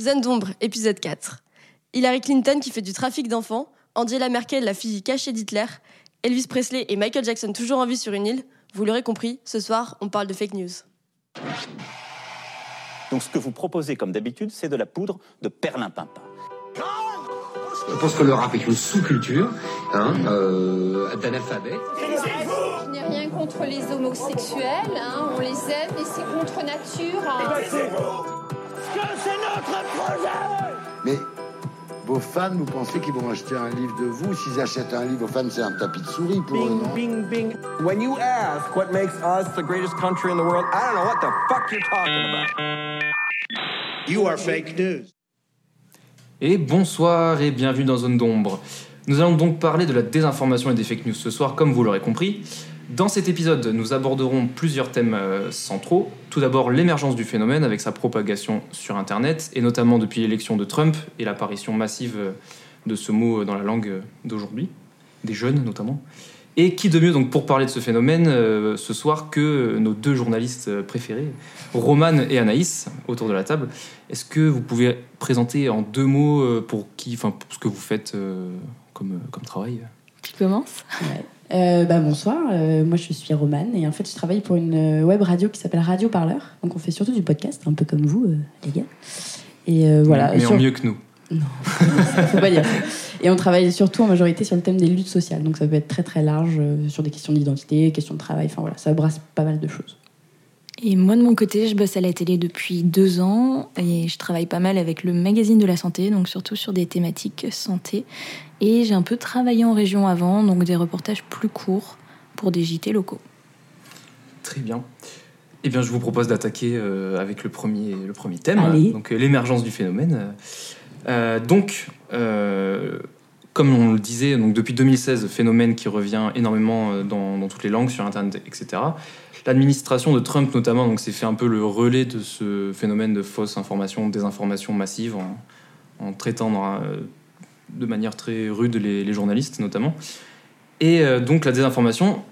Zone d'ombre, épisode 4. Hillary Clinton qui fait du trafic d'enfants, Angela Merkel, la fille cachée d'Hitler, Elvis Presley et Michael Jackson toujours en vie sur une île. Vous l'aurez compris, ce soir, on parle de fake news. Donc ce que vous proposez comme d'habitude, c'est de la poudre de perlimpinpin. Je pense que le rap est une sous-culture hein, euh, d'analphabètes. Je n'ai rien contre les homosexuels, hein, on les aime et c'est contre nature. hein. Mais vos fans, vous pensez qu'ils vont acheter un livre de vous S'ils achètent un livre, vos fans, c'est un tapis de souris pour eux, non Bing, bing. When you ask what makes us the greatest country in the world, I don't know what the fuck you're talking about. You are fake news. Et bonsoir et bienvenue dans Zone d'ombre. Nous allons donc parler de la désinformation et des fake news ce soir, comme vous l'aurez compris. Dans cet épisode, nous aborderons plusieurs thèmes euh, centraux. Tout d'abord, l'émergence du phénomène avec sa propagation sur Internet, et notamment depuis l'élection de Trump et l'apparition massive euh, de ce mot euh, dans la langue d'aujourd'hui, des jeunes notamment. Et qui de mieux donc pour parler de ce phénomène euh, ce soir que nos deux journalistes préférés, Romane et Anaïs, autour de la table. Est-ce que vous pouvez présenter en deux mots euh, pour qui, enfin pour ce que vous faites euh, comme, comme travail? Tu commences Euh, bah, bonsoir, euh, moi je suis Romane et en fait je travaille pour une euh, web radio qui s'appelle Radio Parleur. Donc on fait surtout du podcast, un peu comme vous euh, les gars. Et voilà. Mais Sur- en mieux que nous. Non, faut pas dire. Et on travaille surtout en majorité sur le thème des luttes sociales. Donc ça peut être très très large sur des questions d'identité, questions de travail. Enfin voilà, ça brasse pas mal de choses. Et moi, de mon côté, je bosse à la télé depuis deux ans et je travaille pas mal avec le magazine de la santé, donc surtout sur des thématiques santé. Et j'ai un peu travaillé en région avant, donc des reportages plus courts pour des JT locaux. Très bien. Eh bien, je vous propose d'attaquer euh, avec le premier, le premier thème, Allez. donc euh, l'émergence du phénomène. Euh, donc, euh, comme on le disait, donc depuis 2016, phénomène qui revient énormément euh, dans, toutes les langues, sur Internet, etc. L'administration de Trump, notamment, s'est fait un peu le relais de ce phénomène de fausse information, désinformation massive, en, traitant euh, de manière très rude les, journalistes, notamment. Et euh, donc, la désinformation,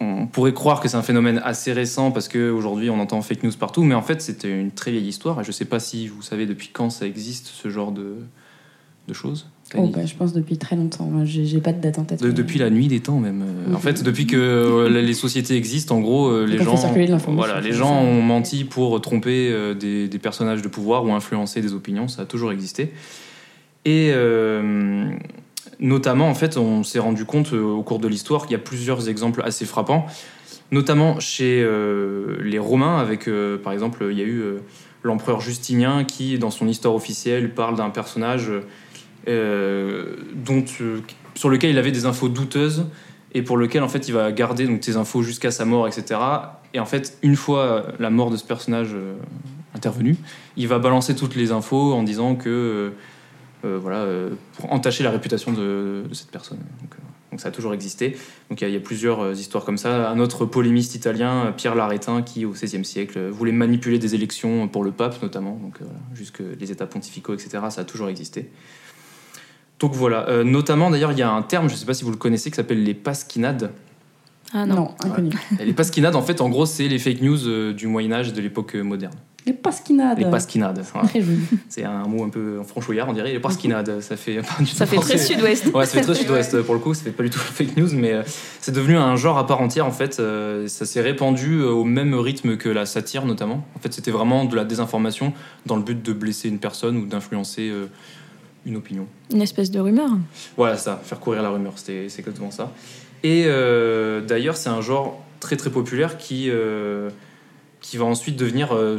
on pourrait croire que c'est un phénomène assez récent parce qu'aujourd'hui on entend fake news partout, mais en fait c'était une très vieille histoire. Et je ne sais pas si vous savez depuis quand ça existe ce genre de choses. Oh, bah, je pense depuis très longtemps. J'ai pas de date en tête. De- mais- depuis la nuit des temps même. Euh, En fait, depuis que euh, les sociétés existent, en gros, euh, les gens, voilà, les gens ont menti pour tromper euh, des, des personnages de pouvoir ou influencer des opinions. Ça a toujours existé. Et notamment, en fait, on s'est rendu compte au cours de l'histoire qu'il y a plusieurs exemples assez frappants, notamment chez les Romains, avec, par exemple, il y a eu l'empereur Justinien qui, dans son histoire officielle, parle d'un personnage dont, euh, sur lequel il avait des infos douteuses et pour lequel, en fait, il va garder donc, ces infos jusqu'à sa mort, etc. Et en fait, une fois la mort de ce personnage euh, intervenue, il va balancer toutes les infos en disant que euh, euh, voilà, euh, pour entacher la réputation de, cette personne. Donc, euh, ça a toujours existé. Donc il y a- plusieurs euh, histoires comme ça. Un autre polémiste italien, euh, Pierre Larétin, qui au XVIe siècle euh, voulait manipuler des élections pour le pape notamment, donc euh, jusque les états pontificaux, etc. Ça a toujours existé. Donc voilà, Euh, notamment d'ailleurs il y a un terme, je ne sais pas si vous le connaissez, qui s'appelle les pasquinades. Ah Non, non, inconnu. Et les pasquinades, en fait, en gros, c'est les fake news euh, du Moyen Âge, de l'époque euh, moderne. Les pasquinades. Les pasquinades. joli. C'est un mot un peu en franchouillard, on dirait. Les pasquinades, ça fait pas du tout ça fait très sud-ouest. Ouais, ça fait très sud-ouest pour le coup, ça fait pas du tout fake news, mais euh, c'est devenu un genre à part entière en fait. euh, ça s'est répandu au même rythme que la satire notamment. En fait, c'était vraiment de la désinformation dans le but de blesser une personne ou d'influencer euh, une opinion. Une espèce de rumeur. Voilà, ça, faire courir la rumeur, c'est exactement ça. Et euh, d'ailleurs, c'est un genre très très populaire qui, euh, qui va ensuite devenir euh,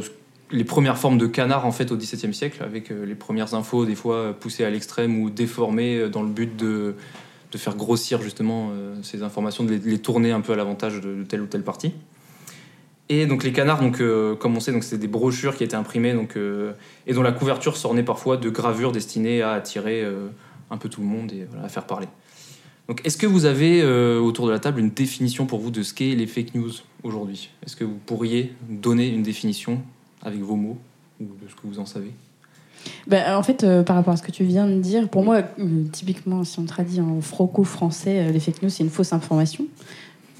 les premières formes de canard en fait au XVIIe siècle, avec les premières infos des fois poussées à l'extrême ou déformées dans le but de, de faire grossir justement ces informations, de les, de les tourner un peu à l'avantage de, de telle ou telle partie. Et donc les canards, donc, euh, comme on sait, c'était des brochures qui étaient imprimées donc, euh, et dont la couverture s'ornait parfois de gravures destinées à attirer euh, un peu tout le monde et voilà, à faire parler. Donc, est-ce que vous avez autour de la table une définition pour vous de ce qu'est les fake news aujourd'hui? Est-ce que vous pourriez donner une définition avec vos mots ou de ce que vous en savez? Ben, en fait, euh, par rapport à ce que tu viens de dire, pour moi, euh, typiquement, si on traduit en franco-français, euh, les fake news, c'est une fausse information.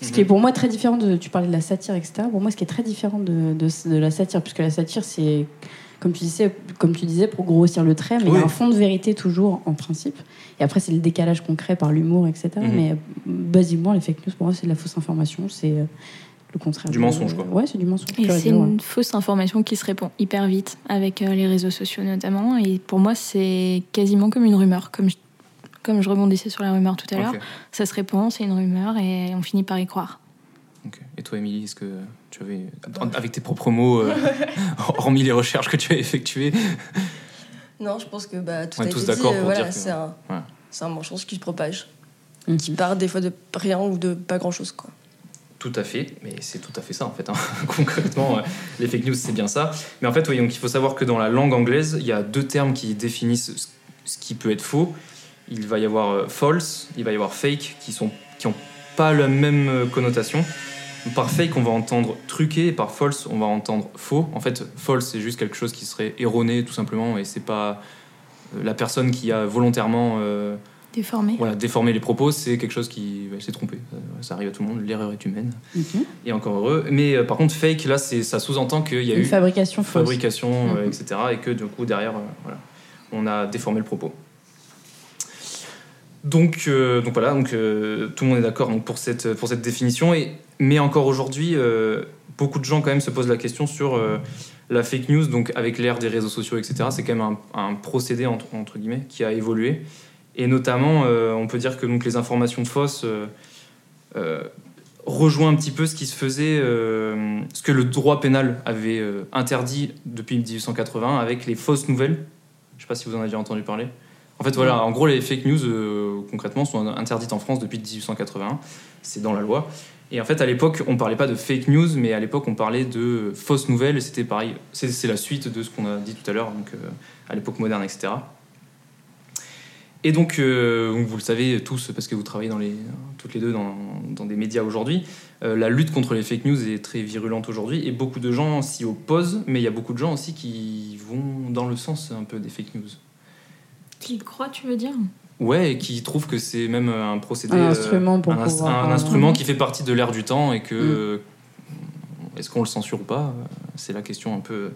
Ce qui est pour moi très différent de. Tu parlais de la satire, etc. Pour moi, ce qui est très différent de, de, de la satire, puisque la satire, c'est comme tu disais, comme tu disais pour grossir le trait, mais il y a un fond de vérité toujours en principe. Et après, c'est le décalage concret par l'humour, etc. Mhm. Mais basiquement, les fake news, pour moi, c'est de la fausse information. C'est euh, le contraire. Du mensonge, quoi. Ouais, c'est du mensonge. Et c'est ouais. une fausse information qui se répand hyper vite avec euh, les réseaux sociaux notamment. Et pour moi, c'est quasiment comme une rumeur. Comme je, comme je rebondissais sur la rumeur tout à l'heure, ça se répand, c'est une rumeur et on finit par y croire. Et toi, Émilie, est-ce que tu avais, avec tes propres mots, euh, hormis les recherches que tu as effectuées, Non, je pense que bah, tout On est a tous été dit. d'accord euh, pour voilà, dire que- c'est un, Ouais. un mensonge qui se propage, Mhm. qui part des fois de rien ou de pas grand chose. Quoi. Tout à fait, mais c'est tout à fait ça en fait. hein. Concrètement, euh, les fake news, c'est bien ça. Mais en fait, oui, donc, il faut savoir que dans la langue anglaise, il y a deux termes qui définissent ce- ce qui peut être faux. Il va y avoir euh, false, il va y avoir fake, qui sont qui ont pas la même euh, connotation. Par fake, on va entendre truqué, et par false, on va entendre faux. En fait, false, c'est juste quelque chose qui serait erroné, tout simplement, et c'est pas euh, la personne qui a volontairement euh, Déformé. voilà, déformer les propos, c'est quelque chose qui bah, s'est trompé. Ça arrive à tout le monde, l'erreur est humaine. Et encore heureux. Mais euh, par contre, fake, là, c'est, ça sous-entend qu'il y a Une eu fabrication fausse. fabrication, euh, Mhm. etc. Et que du coup, derrière, euh, voilà, on a déformé le propos. Donc, euh, donc voilà, donc, euh, tout le monde est d'accord pour, cette, pour cette définition. Et, mais encore aujourd'hui, euh, beaucoup de gens quand même se posent la question sur la fake news, donc avec l'ère des réseaux sociaux, etc. C'est quand même un, procédé, entre, guillemets, qui a évolué. Et notamment, on peut dire que donc, les informations fausses rejoint un petit peu ce qui se faisait, ce que le droit pénal avait interdit depuis 1880 avec les fausses nouvelles. Je sais pas si vous en avez entendu parler. En fait, voilà, en gros, les fake news, euh, concrètement, sont interdites en France depuis 1881. C'est dans la loi. Et en fait, à l'époque, on parlait pas de fake news, mais à l'époque, on parlait de fausses nouvelles. C'était pareil. C'est la suite de ce qu'on a dit tout à l'heure, donc euh, à l'époque moderne, etc. Et donc, euh, donc, vous le savez tous, parce que vous travaillez dans les, toutes les deux dans, dans des médias aujourd'hui, euh, la lutte contre les fake news est très virulente aujourd'hui et beaucoup de gens s'y opposent, mais il y a beaucoup de gens aussi qui vont dans le sens un peu des fake news. Qui le croit, tu veux dire Ouais, et qui trouvent que c'est même un procédé. Un euh, instrument pour un, pouvoir, un euh, instrument qui fait partie de l'ère du temps et que. euh, Est-ce qu'on le censure ou pas C'est la question un peu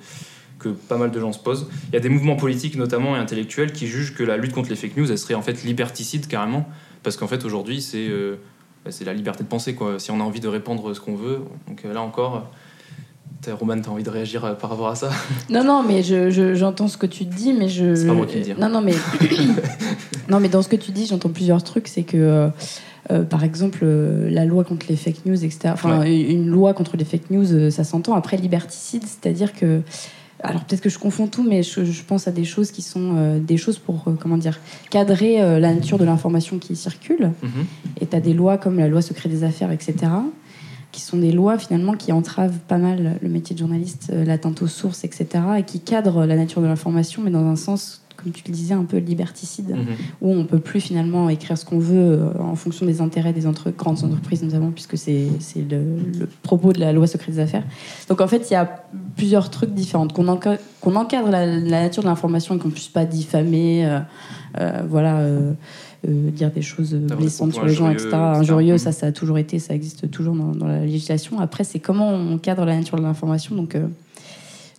que pas mal de gens se posent. Il y a des mouvements politiques notamment et intellectuels qui jugent que la lutte contre les fake news, elle serait en fait liberticide carrément, parce qu'en fait aujourd'hui c'est euh, bah, c'est la liberté de penser quoi. Si on a envie de répandre ce qu'on veut, donc euh, là encore, Roman, t'as envie de réagir euh, par rapport à ça Non, non, mais je- je- j'entends ce que tu dis, mais je. C'est pas moi qui le dis. Non, non, mais. non, mais dans ce que tu dis, j'entends plusieurs trucs. C'est que, euh, euh, par exemple, euh, la loi contre les fake news, etc. Enfin, une loi contre les fake news, euh, ça s'entend. Après, liberticide, c'est-à-dire que. Alors peut-être que je confonds tout, mais je, je pense à des choses qui sont des choses pour comment dire cadrer la nature de l'information qui circule. Mhm. Et tu as des lois comme la loi secret des affaires, etc., qui sont des lois finalement qui entravent pas mal le métier de journaliste, euh, l'atteinte aux sources, etc., et qui cadrent la nature de l'information, mais dans un sens, comme tu le disais, un peu liberticide, Mhm. où on peut plus finalement écrire ce qu'on veut euh, en fonction des intérêts des entre- grandes entreprises, notamment, puisque c'est le, le propos de la loi secret des affaires. Donc en fait, il y a plusieurs trucs différents. Qu'on enca- qu'on encadre la, la nature de l'information et qu'on puisse pas diffamer, euh, euh, voilà. euh, dire des choses blessantes sur les gens, etc. etc. Injurieux, ça, ça a toujours été, ça existe toujours dans, dans la législation. Après, c'est comment on cadre la nature de l'information. Donc, euh,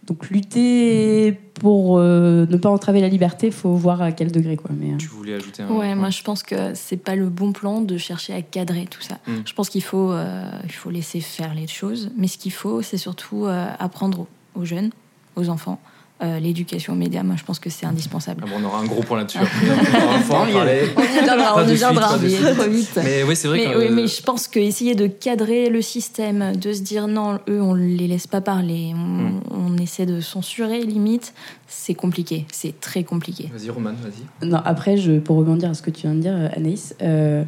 donc lutter pour euh, ne pas entraver la liberté, il faut voir à quel degré. Quoi. Mais, euh, Tu voulais ajouter un. Ouais, moi je pense que c'est pas le bon plan de chercher à cadrer tout ça. Mm. Je pense qu'il faut, euh, il faut laisser faire les choses, mais ce qu'il faut, c'est surtout euh, apprendre aux jeunes, aux enfants, euh, l'éducation aux médias. Moi je pense que c'est indispensable. Ah bon, on aura un gros point là-dessus. On va pouvoir en parler. On y viendra, Pas on y viendra. trop vite. Mais oui, c'est vrai Mais, oui, mais je pense qu'essayer de cadrer le système, de se dire non, eux, on les laisse pas parler, on, Mm. on essaie de censurer, limite, c'est compliqué, c'est très compliqué. Vas-y, Roman, vas-y. Non, après, je, pour rebondir à ce que tu viens de dire, euh, Anaïs, euh,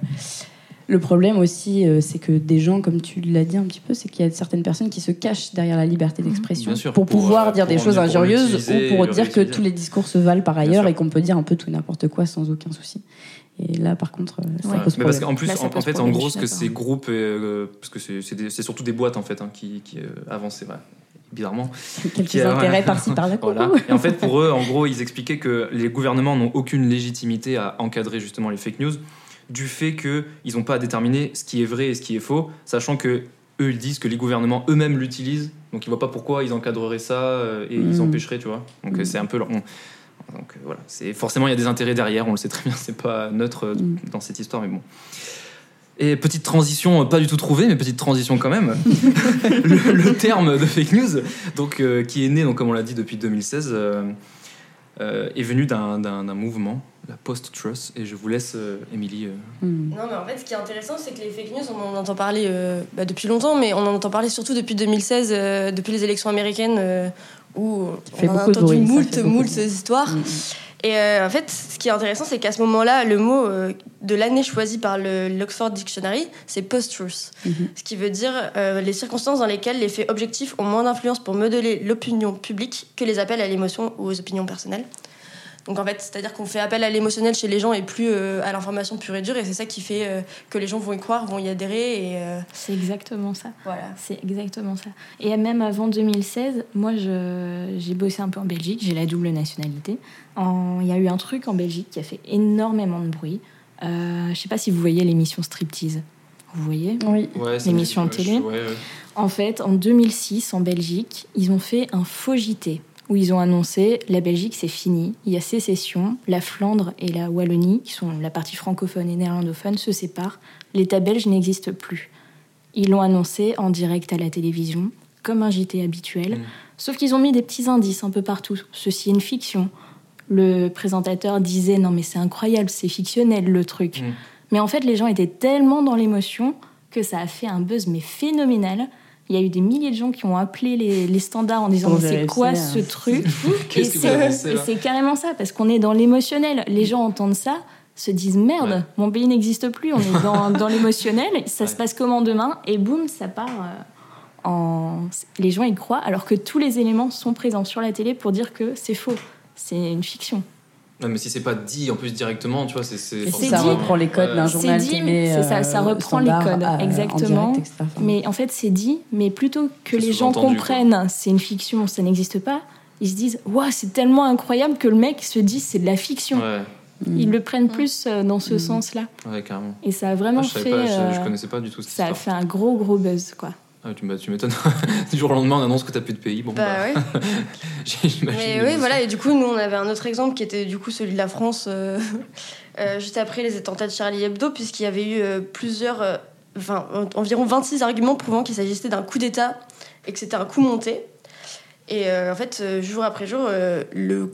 le problème aussi, euh, c'est que des gens, comme tu l'as dit un petit peu, c'est qu'il y a certaines personnes qui se cachent derrière la liberté d'expression Bien sûr, pour, pour, pouvoir euh, dire des choses injurieuses ou pour dire que tous les discours se valent par ailleurs et qu'on peut dire un peu tout n'importe quoi sans aucun souci. Et là, par contre, euh, ça Ouais. pose Mais parce problème. qu'en plus, Là, en, en fait, en problème, gros, ce que ces groupes, euh, parce que c'est surtout des boîtes en fait hein, qui, qui euh, avancent, c'est vrai, bizarrement. Quelques qui intérêts voilà. par-ci par-là. Voilà. Et en fait, pour eux, en gros, ils expliquaient que les gouvernements n'ont aucune légitimité à encadrer justement les fake news, du fait qu'ils n'ont pas à déterminer ce qui est vrai et ce qui est faux, sachant que eux ils disent que les gouvernements eux-mêmes l'utilisent, donc ils voient pas pourquoi ils encadreraient ça euh, et ils Mm. empêcheraient, tu vois. Donc euh, c'est un peu leur. on- donc euh, voilà, c'est forcément il y a des intérêts derrière, on le sait très bien, c'est pas neutre euh, Mm. dans cette histoire, mais bon. Et petite transition, pas du tout trouvée, mais petite transition quand même. le, le terme de fake news, donc euh, qui est né, donc comme on l'a dit depuis 2016, euh, euh, est venu d'un mouvement, la post-truth. Et je vous laisse, euh, Émilie. euh, Hmm. Non, mais en fait, ce qui est intéressant, c'est que les fake news, on en entend parler euh, bah, depuis longtemps, mais on en entend parler surtout depuis 2016, euh, depuis les élections américaines, euh, où on a entendu bruit, moult, moult histoires. Mm, mm. Et euh, en fait, ce qui est intéressant, c'est qu'à ce moment-là, le mot euh, de l'année choisi par le- l'Oxford Dictionary, c'est post-truth. Mhm. Ce qui veut dire euh, les circonstances dans lesquelles les faits objectifs ont moins d'influence pour modeler l'opinion publique que les appels à l'émotion ou aux opinions personnelles. Donc en fait, c'est-à-dire qu'on fait appel à l'émotionnel chez les gens et plus euh, à l'information pure et dure, et c'est ça qui fait euh, que les gens vont y croire, vont y adhérer, et euh, C'est exactement ça. voilà. C'est exactement ça. Et même avant 2016, moi, je- j'ai bossé un peu en Belgique, j'ai la double nationalité. En- Il y a eu un truc en Belgique qui a fait énormément de bruit. Euh, je sais pas si vous voyez l'émission Striptease. Vous voyez Oui. Ouais, L'émission de télé. je- ouais, ouais. En fait, en 2006, en Belgique, ils ont fait un faux JT où ils ont annoncé la Belgique c'est fini, il y a sécession, la Flandre et la Wallonie, qui sont la partie francophone et néerlandophone, se séparent, l'État belge n'existe plus. Ils l'ont annoncé en direct à la télévision, comme un JT habituel, Mm. sauf qu'ils ont mis des petits indices un peu partout. Ceci est une fiction. Le présentateur disait non mais c'est incroyable, c'est fictionnel le truc. Mm. Mais en fait, les gens étaient tellement dans l'émotion que ça a fait un buzz mais phénoménal. Il y a eu des milliers de gens qui ont appelé les, les standards en disant c'est quoi hein. ce truc Et c'est- et carrément ça, parce qu'on est dans l'émotionnel. Les gens entendent ça, se disent merde, Ouais. mon pays n'existe plus, on est dans, dans l'émotionnel, ça se passe comment demain Et boum, ça part euh, en. Les gens y croient, alors que tous les éléments sont présents sur la télé pour dire que c'est faux, c'est une fiction. Non, mais si c'est pas dit en plus directement, tu vois, c'est. c'est Et C'est si ça dit. reprend les codes d'un C'est journal dit, télé, c'est ça, euh, ça reprend les codes, euh, en exactement. direct, Mais en fait, c'est dit, mais plutôt que C'est les gens comprennent c'est une fiction, ça n'existe pas, ils se disent Waouh, c'est tellement incroyable que le mec se dit c'est de la fiction. Ouais, mm. Ils le prennent plus euh, dans ce Mm. sens-là. ouais, carrément. Et ça a vraiment Ah, je, fait. pas, je, je euh, connaissais pas du tout cette ça a fait un gros, gros buzz, quoi. Ah, tu m'étonnes. du jour au lendemain, on annonce que t'as plus de pays. Bon, Bah ouais. j'imagine. Mais oui, voilà, et du coup, nous, on avait un autre exemple qui était du coup celui de la France, euh, euh, juste après les attentats de Charlie Hebdo, puisqu'il y avait eu euh, plusieurs, enfin, en- environ 26 arguments prouvant qu'il s'agissait d'un coup d'État et que c'était un coup monté. Et en fait, jour après jour, le.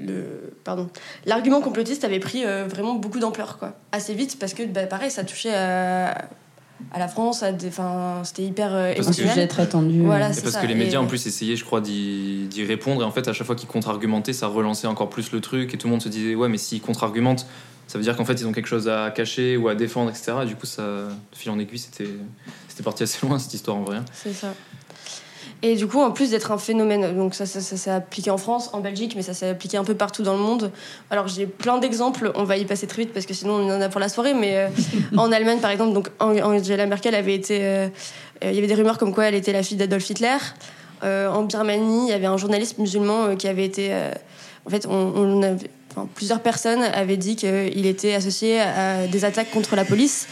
Le, pardon, l'argument complotiste avait pris euh, vraiment beaucoup d'ampleur, quoi. Assez vite, parce que, bah, pareil, ça touchait à, à la France, à des, enfin, c'était hyper euh, un émotionnel. sujet très tendu. Voilà, euh, c'est parce ça. que les médias Et- en plus essayaient, je crois, d'y d'y répondre. Et en fait, à chaque fois qu'ils contre-argumentaient, ça relançait encore plus le truc. Et tout le monde se disait, ouais, mais s'ils contre-argumentent, ça veut dire qu'en fait, ils ont quelque chose à cacher ou à défendre, etc. Et du coup, ça, de fil en aiguille, c'était c'était parti assez loin cette histoire en vrai. C'est ça. Et du coup, en plus d'être un phénomène, donc ça, ça, ça s'est appliqué en France, en Belgique, mais ça s'est appliqué un peu partout dans le monde. Alors j'ai plein d'exemples, on va y passer très vite parce que sinon on en a pour la soirée, mais euh, en Allemagne par exemple, donc Ang- Angela Merkel avait été, euh, euh, il y avait des rumeurs comme quoi elle était la fille d'Adolf Hitler. En Birmanie, il y avait un journaliste musulman qui avait été, en fait, plusieurs personnes avaient dit qu'il était associé à des attaques contre la police,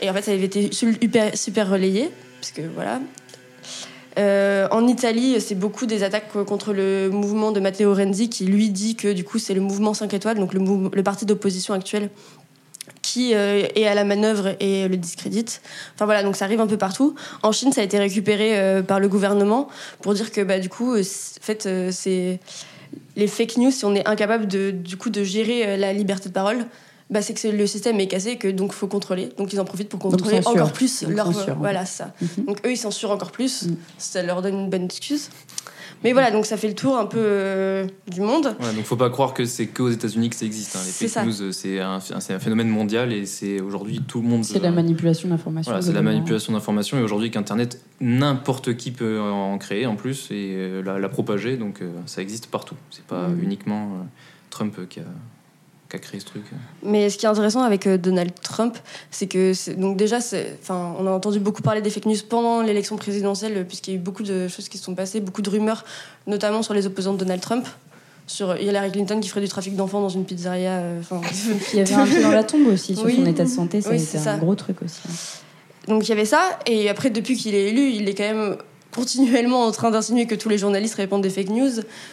et en fait ça avait été super, super relayé, parce que voilà. Euh, en Italie, c'est beaucoup des attaques contre le mouvement de Matteo Renzi qui lui dit que du coup c'est le mouvement 5 étoiles, donc le, parti d'opposition actuel, qui euh, est à la manœuvre et le discrédite. Enfin voilà, donc ça arrive un peu partout. En Chine, ça a été récupéré euh, par le gouvernement pour dire que bah, du coup, en fait, c'est les fake news, si on est incapable de, du coup, de gérer la liberté de parole, bah, c'est que le système est cassé et que donc faut contrôler. Donc ils en profitent pour contrôler encore plus Donc leur. censure, voilà, ça. Mhm. Donc eux, ils censurent encore plus. Mm. Ça leur donne une bonne excuse. Mais voilà, donc ça fait le tour un peu euh, du monde. Ouais, donc faut pas croire que c'est qu'aux États-Unis que ça existe. hein. Les C'est fake ça. news, euh, c'est un, c'est un phénomène mondial et c'est aujourd'hui tout le monde. C'est de la manipulation d'information. Voilà, c'est de la manipulation d'informations et aujourd'hui qu'Internet, n'importe qui peut en créer en plus et euh, la, la propager, donc euh, ça existe partout. C'est pas Mm. uniquement euh, Trump qui a, qui a créé ce truc. Mais ce qui est intéressant avec euh, Donald Trump, c'est que c'est- donc déjà, c'est- enfin, on a entendu beaucoup parler des fake news pendant l'élection présidentielle, puisqu'il y a eu beaucoup de choses qui se sont passées, beaucoup de rumeurs, notamment sur les opposants de Donald Trump, sur Hillary Clinton qui ferait du trafic d'enfants dans une pizzeria. euh, enfin, Il y avait un pied dans la tombe aussi sur Oui. son état de santé, ça Oui, c'est ça. un gros truc aussi. donc il y avait ça, et après, depuis qu'il est élu, il est quand même continuellement en train d'insinuer que tous les journalistes répandent des fake news.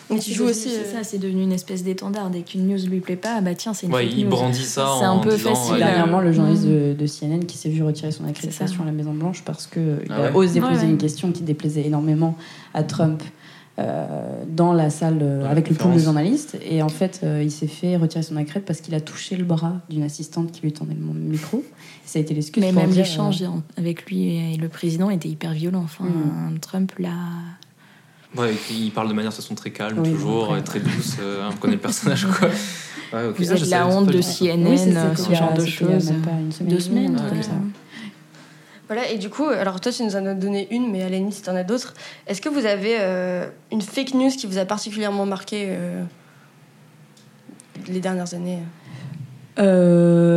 Donc C'est il joue devenu- aussi. C'est euh, ça, c'est devenu une espèce d'étendard. Dès qu'une news lui plaît pas, ah bah tiens, c'est une Ouais, fake il news. brandit ça C'est en un peu disant, facile. ouais, Dernièrement, le journaliste Mhm. de, de CNN qui s'est vu retirer son accréditation ça. à la Maison Blanche parce qu'il Ah a ouais osé Ouais, poser ouais. une question qui déplaisait énormément à Trump euh, dans la salle euh, Dans avec le pool de journalistes. Et en fait, euh, il s'est fait retirer son accréditation parce qu'il a touché le bras d'une assistante qui lui tendait le micro. Et ça a été l'excuse Mais pour même l'échange euh, avec lui et le président était hyper violent. Enfin, Mhm. Trump l'a. Ouais, il parle de manière de façon très calme, Oui, toujours, très douce. euh, on connaît le personnage, quoi. Ouais. Vous Ah, êtes la honte de. CNN, Oui, ce genre de choses. Deux semaines, comme ça. Voilà, et du coup, alors toi, tu nous en as donné une, mais à si tu en as d'autres, est-ce que vous avez euh, une fake news qui vous a particulièrement marqué euh, les dernières années?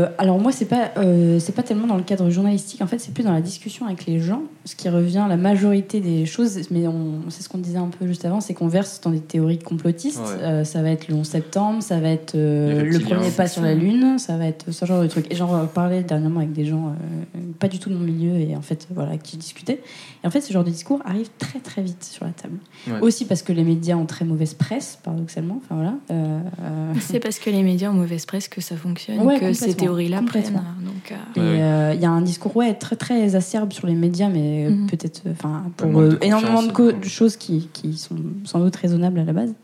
Euh, alors moi c'est pas euh, c'est pas tellement dans le cadre journalistique. En fait c'est plus dans la discussion avec les gens. Ce qui revient la majorité des choses mais on c'est ce qu'on disait un peu juste avant c'est qu'on verse dans des théories complotistes. Ouais. Euh, ça va être le 11 septembre ça va être euh, le premier pas sur la lune ça va être ce genre de trucs et j'en parlais dernièrement avec des gens euh, pas du tout de mon milieu et en fait voilà qui discutaient. Et en fait ce genre de discours arrive très très vite sur la table. Ouais. aussi parce que les médias ont très mauvaise presse paradoxalement. Enfin voilà. Euh, euh, C'est parce que les médias ont mauvaise presse que ça fonctionne, Ouais, que ces complètement, théories-là prennent. complètement. Donc, euh, Et euh, il y a un discours ouais, très très acerbe sur les médias, mais Mhm. peut-être euh, pour de euh, énormément de, confiance, co- de choses qui, qui sont sans doute raisonnables à la base.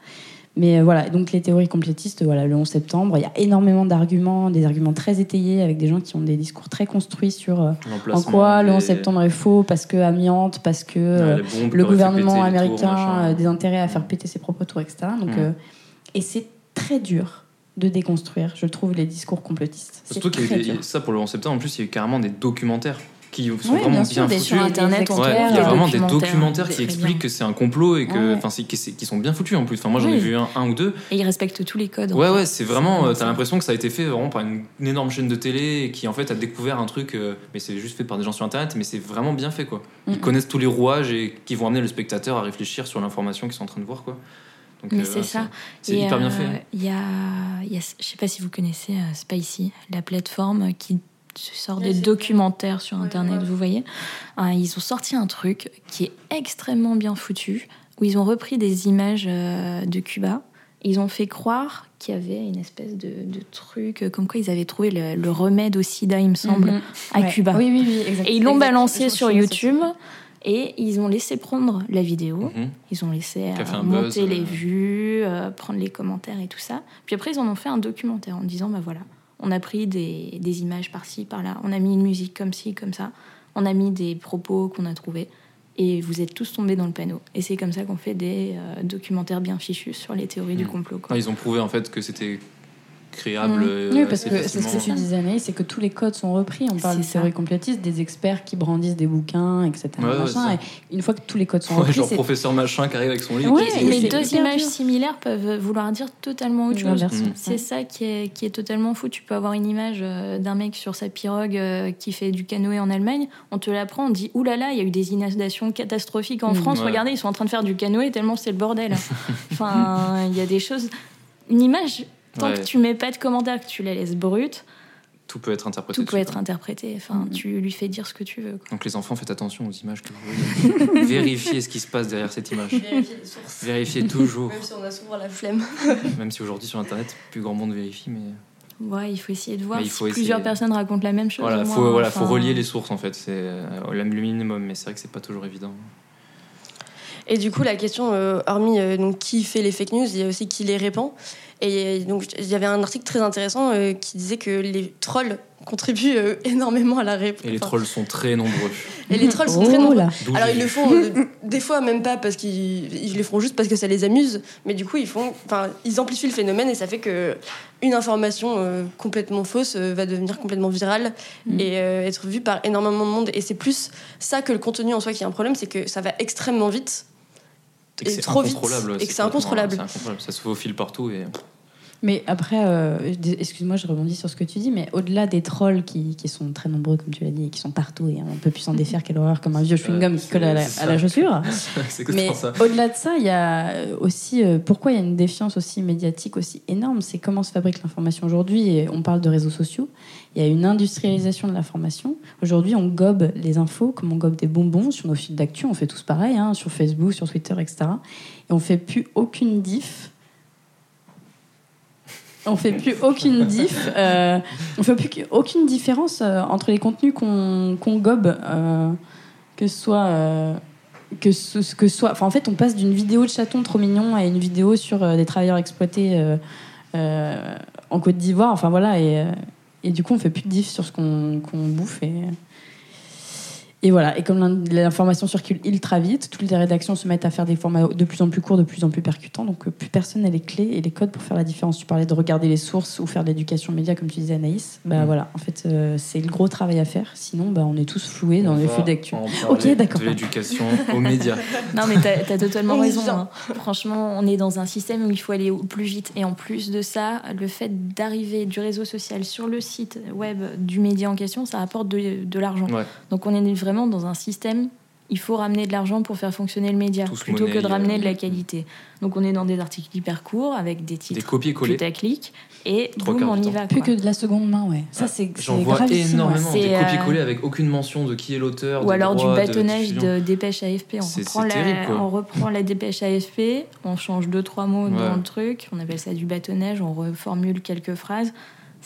Mais voilà, donc les théories complétistes, voilà, le 11 septembre, il y a énormément d'arguments, des arguments très étayés avec des gens qui ont des discours très construits sur en quoi le des- 11 septembre est faux, parce que amiante, parce que euh, le gouvernement américain a des intérêts à faire péter ses propres tours, etc. Donc, euh, et c'est très dur de déconstruire, je trouve, les discours complotistes. C'est Surtout qu'il y a eu des- ça pour le 11 septembre, en plus, il y a eu carrément des documentaires qui sont Ouais, vraiment bien sûr, foutus. sur Internet, on Ouais, Ouais, trouve il y a vraiment des documentaires, qui expliquent bien. que c'est un complot et que, enfin, qui, sont bien foutus en plus. Enfin, moi, j'en ai Oui. vu un, un ou deux. Et ils respectent tous les codes. en Ouais, fait. ouais, c'est vraiment. euh, T'as l'impression que ça a été fait vraiment par une, une énorme chaîne de télé qui en fait a découvert un truc, euh, mais c'est juste fait par des gens sur internet, mais c'est vraiment bien fait quoi. Ils Mhm. connaissent tous les rouages et qui vont amener le spectateur à réfléchir sur l'information qu'ils sont en train de voir quoi. Donc, Mais euh, c'est ça. C'est hyper bien euh, fait. Il y a, il y a- je sais pas si vous connaissez euh, Spicy, la plateforme qui sort des documentaires sur Internet, ouais. vous voyez. Ils ont sorti un truc qui est extrêmement bien foutu, où ils ont repris des images euh, de Cuba. Ils ont fait croire qu'il y avait une espèce de, de truc, comme quoi ils avaient trouvé le, le remède au sida, il me semble, Mhm. à Ouais. Cuba. Oui, oui, oui, exact. Et ils l'ont balancé sur YouTube et ils ont laissé prendre la vidéo. Mhm. Ils ont laissé euh, monter buzz, euh. les vues, euh, prendre les commentaires et tout ça. Puis après, ils en ont fait un documentaire en disant bah voilà, on a pris des, des images par-ci, par-là, on a mis une musique comme ci, comme ça, on a mis des propos qu'on a trouvés. Et vous êtes tous tombés dans le panneau. Et c'est comme ça qu'on fait des euh, documentaires bien fichus sur les théories du Mhm. complot. quoi. Ah, ils ont prouvé en fait que c'était créable. Mhm. euh, Oui, parce que c'est ce que tu disais, Anaïs, c'est que tous les codes sont repris. On parle de théorie complétiste, des experts qui brandissent des bouquins, etc. Ouais, machin. et une fois que tous les codes sont Ouais, repris, genre professeur machin qui arrive avec son livre. Et Mais deux images similaires peuvent vouloir dire totalement autre chose. C'est ça qui est, qui est totalement fou. Tu peux avoir une image euh, d'un mec sur sa pirogue euh, qui fait du canoë en Allemagne. On te l'apprend, on dit Ouh là là, il y a eu des inondations catastrophiques en Mhm. France. Ouais. Regardez, ils sont en train de faire du canoë tellement c'est le bordel. enfin, il y a des choses. Une image, tant Ouais. que tu mets pas de commentaires, que tu la laisses brute, Tout peut être interprété. tout peut être quoi. interprété. Enfin, Mhm. tu lui fais dire ce que tu veux. quoi. Donc les enfants, faites attention aux images que vous voyez. Vérifiez ce qui se passe derrière cette image. Vérifier les sources. Vérifiez toujours. Même si on a souvent la flemme. Même si aujourd'hui sur internet, plus grand monde vérifie, mais Ouais, il faut essayer de voir il si faut plusieurs essayer. personnes racontent la même chose. voilà, au faut, voilà, faut relier les sources en fait. C'est euh, le minimum, mais c'est vrai que c'est pas toujours évident. Et du coup, la question, euh, hormis euh, donc, qui fait les fake news, il y a aussi qui les répand. Et donc, il y avait un article très intéressant euh, qui disait que les trolls contribuent euh, énormément à la réponse. Et les trolls sont très nombreux. Et les trolls sont Oh très nombreux. là. Alors ils le font euh, des fois même pas parce qu'ils ils le font juste parce que ça les amuse, mais du coup ils font, enfin ils amplifient le phénomène et ça fait que une information euh, complètement fausse euh, va devenir complètement virale Mm. et euh, être vue par énormément de monde. Et c'est plus ça que le contenu en soi qui est un problème, c'est que ça va extrêmement vite. Et que et c'est trop vite, incontrôlable. et que c'est complètement- incontrôlable. c'est incontrôlable. Ça se faufile partout et Mais après, euh, excuse-moi, je rebondis sur ce que tu dis, mais au-delà des trolls qui, qui sont très nombreux, comme tu l'as dit, et qui sont partout, et on peut plus s'en défaire, quelle horreur, comme un vieux chewing-gum qui colle à la, à la chaussure. Mais au-delà de ça, il y a aussi euh, pourquoi il y a une défiance aussi médiatique aussi énorme, c'est comment se fabrique l'information aujourd'hui. On parle de réseaux sociaux. Il y a une industrialisation de l'information. Aujourd'hui, on gobe les infos comme on gobe des bonbons sur nos fils d'actu. On fait tous pareil, hein, sur Facebook, sur Twitter, etc. Et on fait plus aucune diff. On fait plus aucune diff. euh, on fait plus aucune différence euh, entre les contenus qu'on gobe, euh, que ce soit. euh, que ce soit. En fait, on passe d'une vidéo de chaton trop mignon à une vidéo sur des travailleurs exploités en Côte d'Ivoire. Enfin voilà, et, du coup, on fait plus de diff sur ce qu'on bouffe. Et voilà. Et comme l'in- l'information circule ultra vite, toutes les rédactions se mettent à faire des formats de plus en plus courts, de plus en plus percutants. Donc, euh, plus personne n'a les clés et les codes pour faire la différence. Tu parlais de regarder les sources ou faire de l'éducation média, comme tu disais, Anaïs. Bah Mm. voilà, en fait, euh, c'est le gros travail à faire. Sinon, bah, on est tous floués dans On les flux d'actu. Ok, d'accord. De l'éducation aux médias. Non, mais t'as as totalement raison. hein. Franchement, on est dans un système où il faut aller au plus vite. Et en plus de ça, le fait d'arriver du réseau social sur le site web du média en question, ça apporte de, de l'argent. Ouais. Donc on est vraiment dans un système, il faut ramener de l'argent pour faire fonctionner le média, Tous plutôt que de ramener euh, de la qualité. Donc on est dans des articles hyper courts, avec des Des titres copier-coller. putaclic, et boum, on y va. Plus que de la seconde main, ouais. Ça, c'est J'en c'est vois gravissime, énormément des euh, copier-coller avec aucune mention de qui est l'auteur. Ou des alors du bâtonnage de dépêche AFP. On reprend, la, on reprend la dépêche AFP, on change deux, trois mots Ouais. dans le truc, on appelle ça du bâtonnage, on reformule quelques phrases.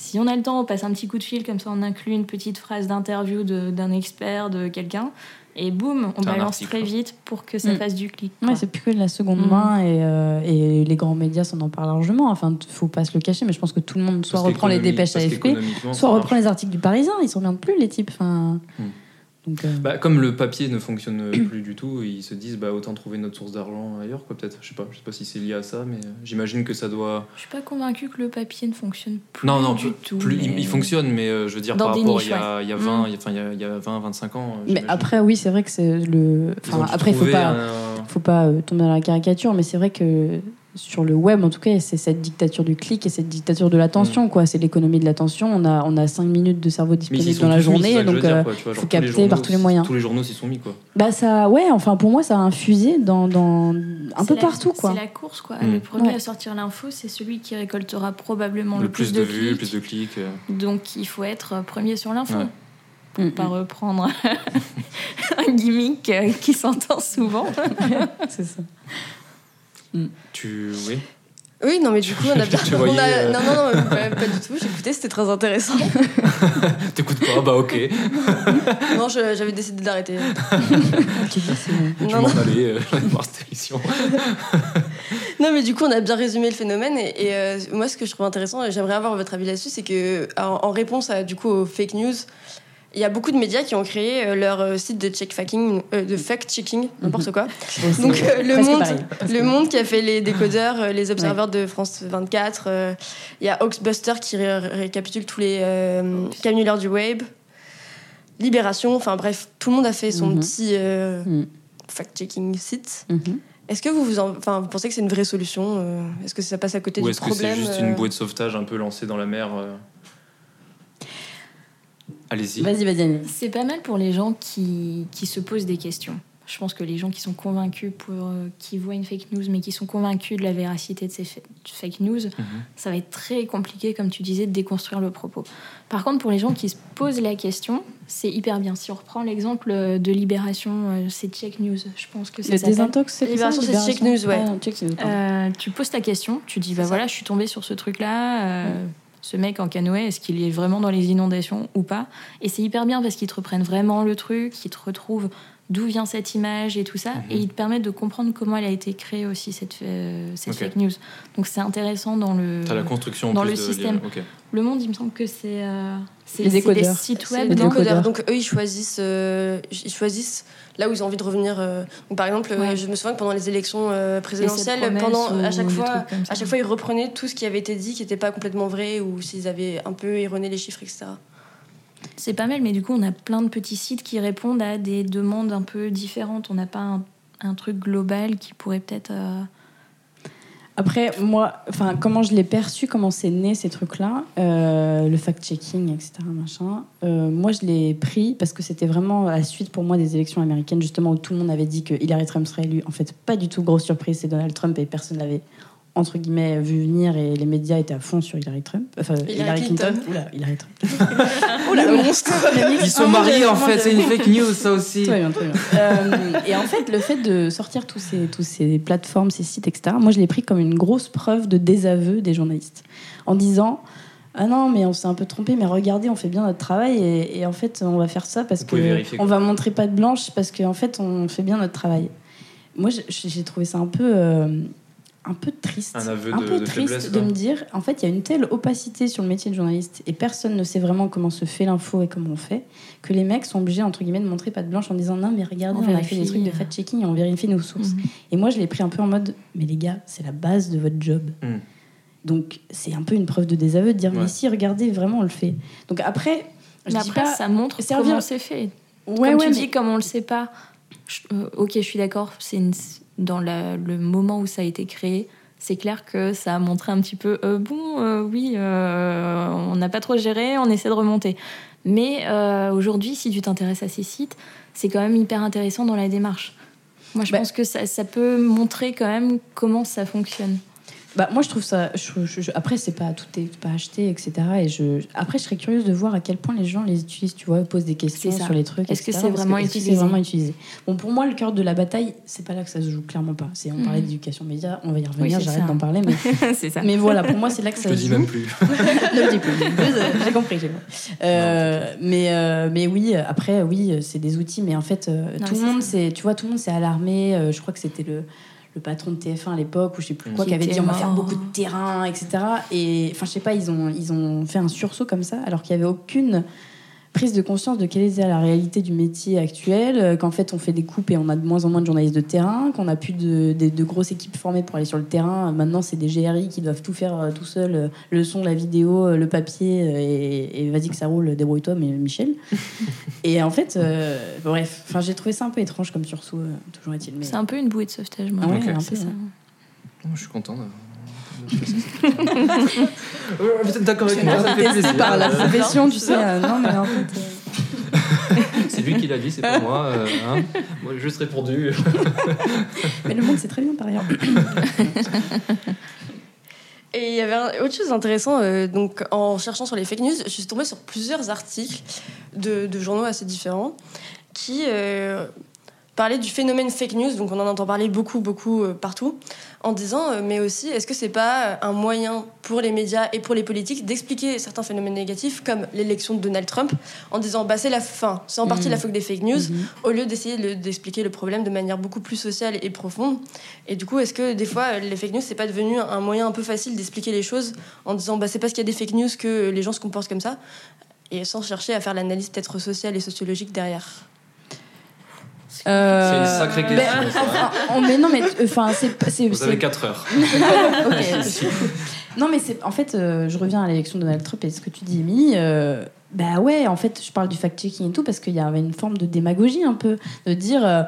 Si on a le temps, on passe un petit coup de fil, comme ça on inclut une petite phrase d'interview de- d'un expert, de quelqu'un, et boum, on balance article, très vite pour que ça Mm. fasse du clic. Ouais, c'est plus que de la seconde Mhm. main et, euh, et les grands médias s'en en parlent largement. Enfin, faut pas se le cacher, mais je pense que tout le monde soit Parce reprend les dépêches AFP, soit reprend les articles du Parisien. Ils s'en reviennent plus les types. Enfin, Hmm. Donc, euh, Bah, comme le papier ne fonctionne plus du tout, ils se disent bah autant trouver notre source d'argent ailleurs quoi peut-être. Je sais pas, je sais pas si c'est lié à ça, mais euh, j'imagine que ça doit. Je suis pas convaincue que le papier ne fonctionne plus non non, du plus- tout. plus- il, mais- il fonctionne, mais euh, je veux dire Dans par rapport niches, il y a, il y a ouais. 20, Mm. il y a- enfin il y a, il y a 20, 25 ans. mais après, oui, c'est vrai que c'est le. Enfin, après, il faut pas, un- faut pas euh, tomber dans la caricature, mais c'est vrai que sur le web, en tout cas, c'est cette dictature du clic et cette dictature de l'attention, quoi. C'est l'économie de l'attention. On a, on a 5 minutes de cerveau Mm. Disponible dans la mis, journée, donc dire, euh, faut tous capter par tous les moyens. Tous les journaux s'y sont mis quoi. bah ça, ouais. Enfin, pour moi, ça a infusé dans, dans un peu la- partout, quoi. C'est la course, quoi. Mm. Le premier Ouais. à sortir l'info, c'est celui qui récoltera probablement le, Le plus de vues, clics. plus de clics. euh. Donc il faut être premier sur l'info. Ouais. Pour Mm, pas mm. reprendre un gimmick euh, qui s'entend souvent. c'est ça. Tu oui. Oui, non, mais du coup, on a bien. On voyais, a- euh, Non, non, non, pas, pas du tout. J'écoutais, c'était très intéressant. T'écoutes pas bah ok. non, je- j'avais décidé d'arrêter. Ok, c'est bon. M'en non. allais euh, j'en ai marre de cette émission. Non, mais du coup, on a bien résumé le phénomène. Et, et, euh, moi, ce que je trouve intéressant, et j'aimerais avoir votre avis là-dessus, c'est que en, en réponse à, du coup, aux fake news, il y a beaucoup de médias qui ont créé euh, leur euh, site de check-faking, euh, de fact-checking, n'importe quoi. Donc, euh, le monde, pareil, le monde qui a fait les décodeurs, euh, les observeurs de France 24. euh, Il y a Oxbuster qui ré- récapitule tous les euh, canulars du web. Libération, enfin bref, tout le monde a fait son Mhm. petit euh, Mhm. fact-checking site. Mhm. Est-ce que vous, vous, en- enfin, vous pensez que c'est une vraie solution Est-ce que ça passe à côté Ou du est-ce que c'est problème juste une bouée de sauvetage un peu lancée dans la mer euh Allez-y. Vas-y, vas-y. C'est pas mal pour les gens qui, qui se posent des questions. Je pense que les gens qui sont convaincus, pour, euh, qui voient une fake news, mais qui sont convaincus de la véracité de ces fa- fake news, Mhm. ça va être très compliqué, comme tu disais, de déconstruire le propos. Par contre, pour les gens qui se posent la question, c'est hyper bien. Si on reprend l'exemple euh, de Libération, euh, c'est Check News, je pense que ça Le s'appelle. désintox, c'est Libération, ça, c'est Check News, ouais. Ah, Check News. Euh, tu poses ta question, tu dis bah ça. voilà, je suis tombée sur ce truc-là. euh, Ce mec en canoë, est-ce qu'il est vraiment dans les inondations ou pas. Et c'est hyper bien parce qu'ils te reprennent vraiment le truc, ils te retrouvent d'où vient cette image et tout ça, Mhm. et ils te permettent de comprendre comment elle a été créée aussi cette, euh, cette fake news. Donc c'est intéressant dans le T'as la construction dans le de- système. Le monde. Il me semble que c'est euh, c'est Les c'est des sites web. les non décodeurs. Donc eux, ils choisissent, euh, ils choisissent là où ils ont envie de revenir. euh. Donc, par exemple, Ouais. je me souviens que pendant les élections euh, Les présidentielles, pendant à chaque des fois, à chaque fois, ils reprenaient tout ce qui avait été dit, qui n'était pas complètement vrai, ou s'ils avaient un peu erroné les chiffres, etc. C'est pas mal, mais du coup, on a plein de petits sites qui répondent à des demandes un peu différentes. On n'a pas un, truc global qui pourrait peut-être. euh, Après, moi, enfin, comment je l'ai perçu, comment c'est né ces trucs-là, euh, le fact-checking, etc., machin. euh, moi, je l'ai pris parce que c'était vraiment à la suite pour moi des élections américaines, justement où tout le monde avait dit que Hillary Trump serait élue. En fait, pas du tout grosse surprise, c'est Donald Trump et personne l'avait entre guillemets vu venir et les médias étaient à fond sur Hillary Trump, enfin Hillary Hillary, Clinton. Clinton. Oula, Hillary Trump. Oula, le monstre Ils sont mariés en fait, c'est une fake news ça aussi. Très bien, très bien. Euh, et en fait, le fait de sortir tous ces, tous ces plateformes, ces sites, etc., moi, je l'ai pris comme une grosse preuve de désaveu des journalistes. En disant Ah non, mais on s'est un peu trompé, mais regardez, on fait bien notre travail et, et en fait, on va faire ça parce vérifier, on va montrer pas de blanche parce qu'en fait, on fait bien notre travail. Moi, j'ai- j'ai trouvé ça un peu. euh, un peu triste, Un aveu un de- peu de triste faiblesse, de me dire, en fait, il y a une telle opacité sur le métier de journaliste et personne ne sait vraiment comment se fait l'info et comment on fait, que les mecs sont obligés, entre guillemets, de montrer pas de blanche en disant non, mais regardez, On on, a fait des trucs de euh. fact-checking et on vérifie nos sources. Mhm. Et moi, je l'ai pris un peu en mode, mais les gars, c'est la base de votre job. Mm. Donc, c'est un peu une preuve de désaveu de dire, Ouais. mais si, regardez, vraiment, on le fait. Donc, après, je Mais dis après, pas. ça montre servir- comment c'est fait. Ouais, comme ouais, tu mais- dis, comme on le sait pas. Je- euh, ok, je suis d'accord. C'est dans la- le moment où ça a été créé. C'est clair que ça a montré un petit peu. euh, bon, euh, oui, euh, on n'a pas trop géré, on essaie de remonter. Mais aujourd'hui, si tu t'intéresses à ces sites, c'est quand même hyper intéressant dans la démarche. Moi, je Bah- pense que ça, ça peut montrer quand même comment ça fonctionne. Bah, moi, je trouve ça. je- je- je- après, c'est pas tout est pas acheté, etc. Et je, après, je serais curieuse de voir à quel point les gens les utilisent. Tu vois, posent des questions sur les trucs. Est-ce que c'est vraiment est-ce que utilisé c'est vraiment utilisé? Bon, pour moi, le cœur de la bataille, c'est pas là que ça se joue clairement pas. C'est on parlait d'éducation média, on va y revenir. c'est J'arrête d'en parler, mais c'est ça. mais voilà, pour moi, c'est là que Je ça te se dis joue. même plus. ne dis plus. J'ai compris, j'ai compris. Euh, mais, euh, mais oui, après, oui, c'est des outils, mais en fait, euh, Non, tout le monde, c'est c'est, tu vois, tout le monde s'est alarmé. Euh, je crois que c'était le, le patron de TF1 à l'époque, ou je sais plus quoi, Qui avait dit on va faire beaucoup de terrain, etc. Et enfin, je sais pas, ils ont, ils ont fait un sursaut comme ça, alors qu'il y avait aucune prise de conscience de quelle était la réalité du métier actuel, euh, qu'en fait on fait des coupes et on a de moins en moins de journalistes de terrain, qu'on a plus de, de- de grosses équipes formées pour aller sur le terrain. Maintenant c'est des GRI qui doivent tout faire euh, tout seuls, euh, le son, la vidéo, le papier, et, et vas-y que ça roule, débrouille-toi, mais Michel. et en fait, euh, bref, enfin j'ai trouvé ça un peu étrange comme sursaut, euh, toujours est-il. Mais... C'est un peu une bouée de sauvetage, moi. Ah ouais, un peu, ça. ouais. Je suis content. d'avoir- Vous êtes d'accord avec moi, ça me fait plaisir. par la Euh, profession, tu sais. euh, non, mais en fait. euh, C'est lui qui l'a dit, c'est pas moi. euh, hein. Moi, j'ai juste répondu. Mais le monde, c'est très bien par ailleurs. Et il y avait autre chose intéressant, euh, donc en cherchant sur les fake news, je suis tombée sur plusieurs articles de, de journaux assez différents qui euh, parlaient du phénomène fake news, donc on en entend parler beaucoup, beaucoup euh, partout, en disant, euh, mais aussi, est-ce que c'est pas un moyen pour les médias et pour les politiques d'expliquer certains phénomènes négatifs, comme l'élection de Donald Trump, en disant, bah c'est la fin, c'est en partie Mhm. la faute des fake news, Mhm. au lieu d'essayer de- d'expliquer le problème de manière beaucoup plus sociale et profonde. Et du coup, est-ce que des fois, les fake news, c'est pas devenu un moyen un peu facile d'expliquer les choses en disant bah, c'est parce qu'il y a des fake news que les gens se comportent comme ça, et sans chercher à faire l'analyse peut-être sociale et sociologique derrière? C'est une sacrée ben, question. ça. on- mais non, mais enfin, c'est, Vous avez 4 heures. Ok. non, mais c'est en fait, euh, je reviens à l'élection de Donald Trump et ce que tu dis, Émilie. euh, bah ouais, en fait, je parle du fact-checking et tout parce qu'il y avait une forme de démagogie un peu, de dire.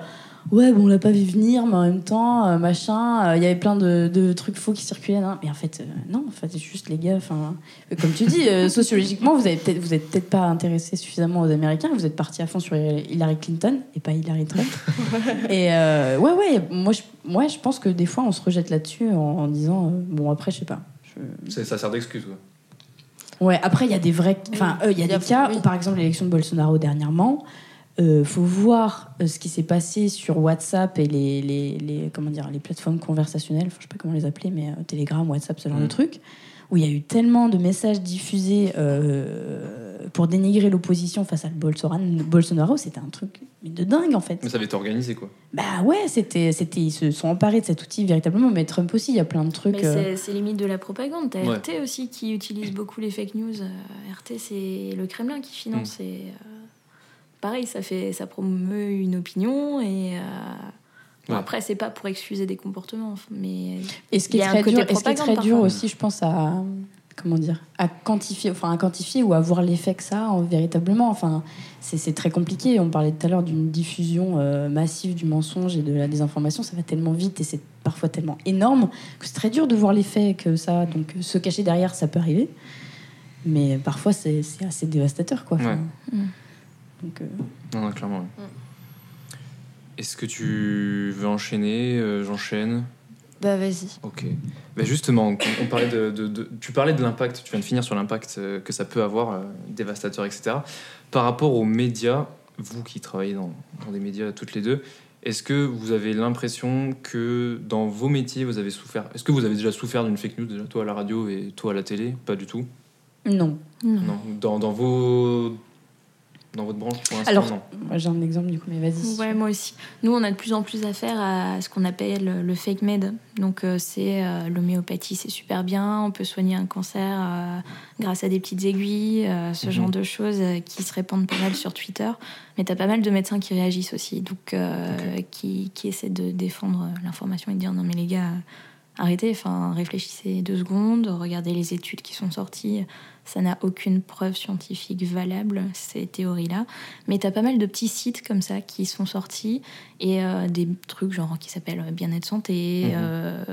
Euh, Ouais, bon, on l'a pas vu venir, mais en même temps, euh, machin, euh, il y avait plein de, de trucs faux qui circulaient. non. Mais en fait, euh, non, en fait, c'est juste les gars. Enfin, euh, comme tu dis, euh, sociologiquement, vous avez peut-être, vous êtes peut-être pas intéressé suffisamment aux Américains. Vous êtes parti à fond sur Hillary Clinton et pas Hillary Trump. et euh, ouais, ouais, moi, je, moi, je pense que des fois, on se rejette là-dessus en, en disant, euh, bon, après, je sais pas. Je- Ça sert d'excuse. quoi. Ouais, après, il y a des vrais. Enfin, euh, il y a Il y a- des cas oui. où, par exemple, l'élection de Bolsonaro dernièrement, euh, faut voir euh, ce qui s'est passé sur WhatsApp et les, les, les- comment dire, les plateformes conversationnelles, enfin, je sais pas comment les appeler, mais euh, Telegram, WhatsApp, ce genre de trucs, où il y a eu tellement de messages diffusés euh, pour dénigrer l'opposition face à Bolsonaro. Bolsonaro, c'était un truc de dingue, en fait. Mais ça avait été organisé, quoi. Bah ouais, c'était, c'était, ils se sont emparés de cet outil véritablement, mais Trump aussi, il y a plein de trucs. Mais euh, c'est- limite de la propagande. T'as Ouais. RT aussi qui utilise beaucoup les fake news. Euh, RT, c'est le Kremlin qui finance. Mm. Et, euh, pareil, ça, fait, ça promeut une opinion. Et euh, Ouais. après, c'est pas pour excuser des comportements. Mais Et ce qui Il y est a un très côté dur, et ce qui est très propagande, dur parfois. aussi, je pense à comment dire, à quantifier, enfin à quantifier ou à voir l'effet que ça a en- véritablement. Enfin, c'est très compliqué. On parlait tout à l'heure d'une diffusion euh, massive du mensonge et de la désinformation. Ça va tellement vite et c'est parfois tellement énorme que c'est très dur de voir l'effet que ça. Donc se cacher derrière, ça peut arriver. Mais parfois, c'est assez dévastateur, quoi. Enfin, Ouais. Donc, euh, Non, non, clairement. ouais. Est-ce que tu veux enchaîner Euh, J'enchaîne? Bah vas-y. Ok. Bah justement, on, on parlait de, de- de- tu parlais de l'impact, tu viens de finir sur l'impact euh, que ça peut avoir, euh, dévastateur, etc. Par rapport aux médias, vous qui travaillez dans, dans des médias toutes les deux, est-ce que vous avez l'impression que dans vos métiers, vous avez souffert Est-ce que vous avez déjà souffert d'une fake news, déjà, toi à la radio et toi à la télé? Pas du tout? Non. Non. Dans, dans vos. Dans votre branche pour l'instant, Alors, non. moi, j'ai un exemple du coup, mais vas-y. Ouais, moi aussi. Nous, on a de plus en plus affaire à ce qu'on appelle le fake med. Donc, euh, c'est euh, l'homéopathie, c'est super bien. On peut soigner un cancer euh, grâce à des petites aiguilles, euh, ce Mhm. genre de choses euh, qui se répandent pas mal sur Twitter. Mais t'as pas mal de médecins qui réagissent aussi, donc euh, qui, qui essaient de défendre l'information et de dire non, mais les gars, arrêtez, enfin, réfléchissez deux secondes, regardez les études qui sont sorties. Ça n'a aucune preuve scientifique valable, ces théories-là. Mais tu as pas mal de petits sites comme ça qui sont sortis et euh, des trucs genre qui s'appellent Bien-être Santé, Mhm. euh,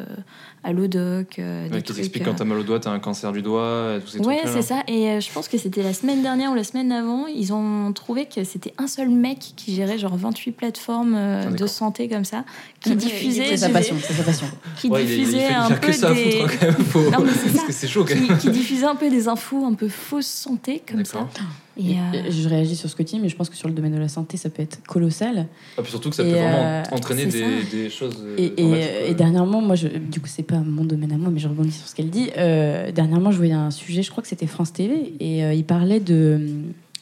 Allodoc, euh, des qui t'explique quand t'as mal au doigt, t'as un cancer du doigt, tous ces Ouais, c'est ça. Et euh, je pense que c'était la semaine dernière ou la semaine d'avant, ils ont trouvé que c'était un seul mec qui gérait genre 28 plateformes euh, Ah, de santé comme ça, qui diffusait, C'est sa des- passion, c'est sa passion. qui Ouais, il- il diffusait fait- il un a peu que ça à des, foutre, quand même. Faut- Non, mais c'est Parce ça. que c'est chaud, quand qui, même. qui diffusait un peu des infos un peu fausses santé comme ça. Et, Et, euh, euh, Je réagis sur ce que tu dis, mais je pense que sur le domaine de la santé, ça peut être colossal. Ah, puis surtout que ça Et, peut vraiment euh, entraîner des, choses. euh, Et, et, et dernièrement, moi, je, du coup, c'est pas mon domaine à moi, mais je rebondis sur ce qu'elle dit. Euh, dernièrement, je voyais un sujet, je crois que c'était France TV, et euh, il parlait de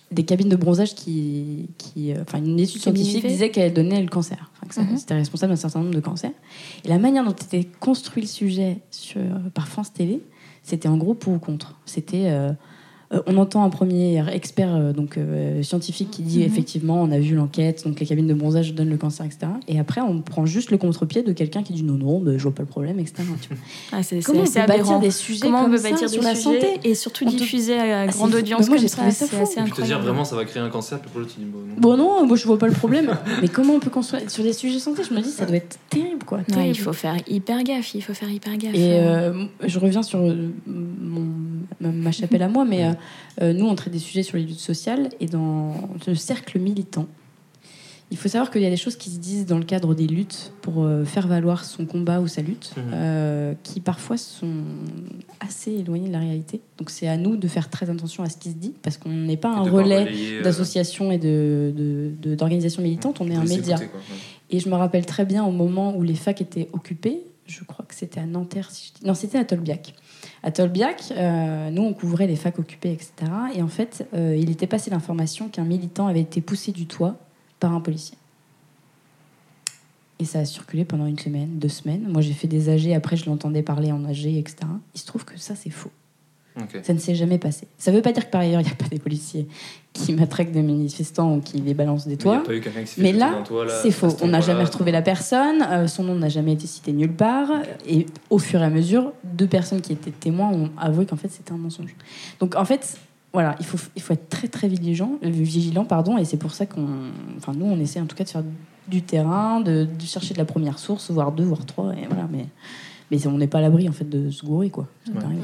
des cabines de bronzage qui, qui enfin, une étude scientifique disait qu'elles donnaient le cancer, enfin, que ça- Mhm. c'était responsable d'un certain nombre de cancers. Et la manière dont était construit le sujet sur, par France TV, c'était en gros pour ou contre? C'était euh, on entend un premier expert euh, donc euh, scientifique qui dit Mhm. effectivement on a vu l'enquête donc les cabines de bronzage donnent le cancer etc et après on prend juste le contre-pied de quelqu'un qui dit non non mais je vois pas le problème etc ah, c'est comment on c'est peut aberrant. bâtir des sujets Comment on comme peut ça bâtir sur la santé? et surtout On diffuser à Ah, grande audience Mais moi, comme j'ai ça, trouvé ça c'est fou. puis te dire vraiment ça va créer un cancer, puis pour l'autre tu dis bon. non. bon non moi je vois pas le problème mais comment on peut construire sur des sujets santé je me dis ça doit être terrible quoi Ouais, il faut faire hyper gaffe, il faut faire hyper gaffe. Et euh, je reviens sur mon, ma, ma chapelle à moi, mais euh, euh, nous, on traite des sujets sur les luttes sociales et dans le cercle militant. Il faut savoir qu'il y a des choses qui se disent dans le cadre des luttes pour euh, faire valoir son combat ou sa lutte, euh, qui parfois sont assez éloignées de la réalité. Donc c'est à nous de faire très attention à ce qui se dit, parce qu'on n'est pas Et un relais d'associations et de- de- de- d'organisations militantes, on est un média. écouter, quoi. Ouais. Et je me rappelle très bien au moment où les facs étaient occupés, je crois que c'était à Nanterre, si je dis- non, c'était à Tolbiac. À Tolbiac, euh, nous, on couvrait les facs occupés, etc. Et en fait, euh, il était passé l'information qu'un militant avait été poussé du toit par un policier. Et ça a circulé pendant une semaine, deux semaines. Moi, j'ai fait des AG, après, je l'entendais parler en AG, etc. Il se trouve que ça, c'est faux. Ça ne s'est jamais passé. Ça ne veut pas dire que par ailleurs, il n'y a pas des policiers qui matraquent des manifestants ou qui les balancent des Mais y a toits. pas eu quelqu'un qui s'est fait Mais jeter là, c'est faux. On n'a jamais retrouvé la personne. euh, son nom n'a jamais été cité nulle part. Et au fur et à mesure, deux personnes qui étaient témoins ont avoué qu'en fait c'était un mensonge. Donc en fait, voilà, il faut, il faut être très très vigilant, euh, vigilant pardon. Et c'est pour ça qu'on, enfin nous, on essaie en tout cas de faire du terrain, de, de chercher de la première source, voire deux, voire trois. Et voilà, mais mais on n'est pas à l'abri en fait de se gourer quoi. Ça Ouais.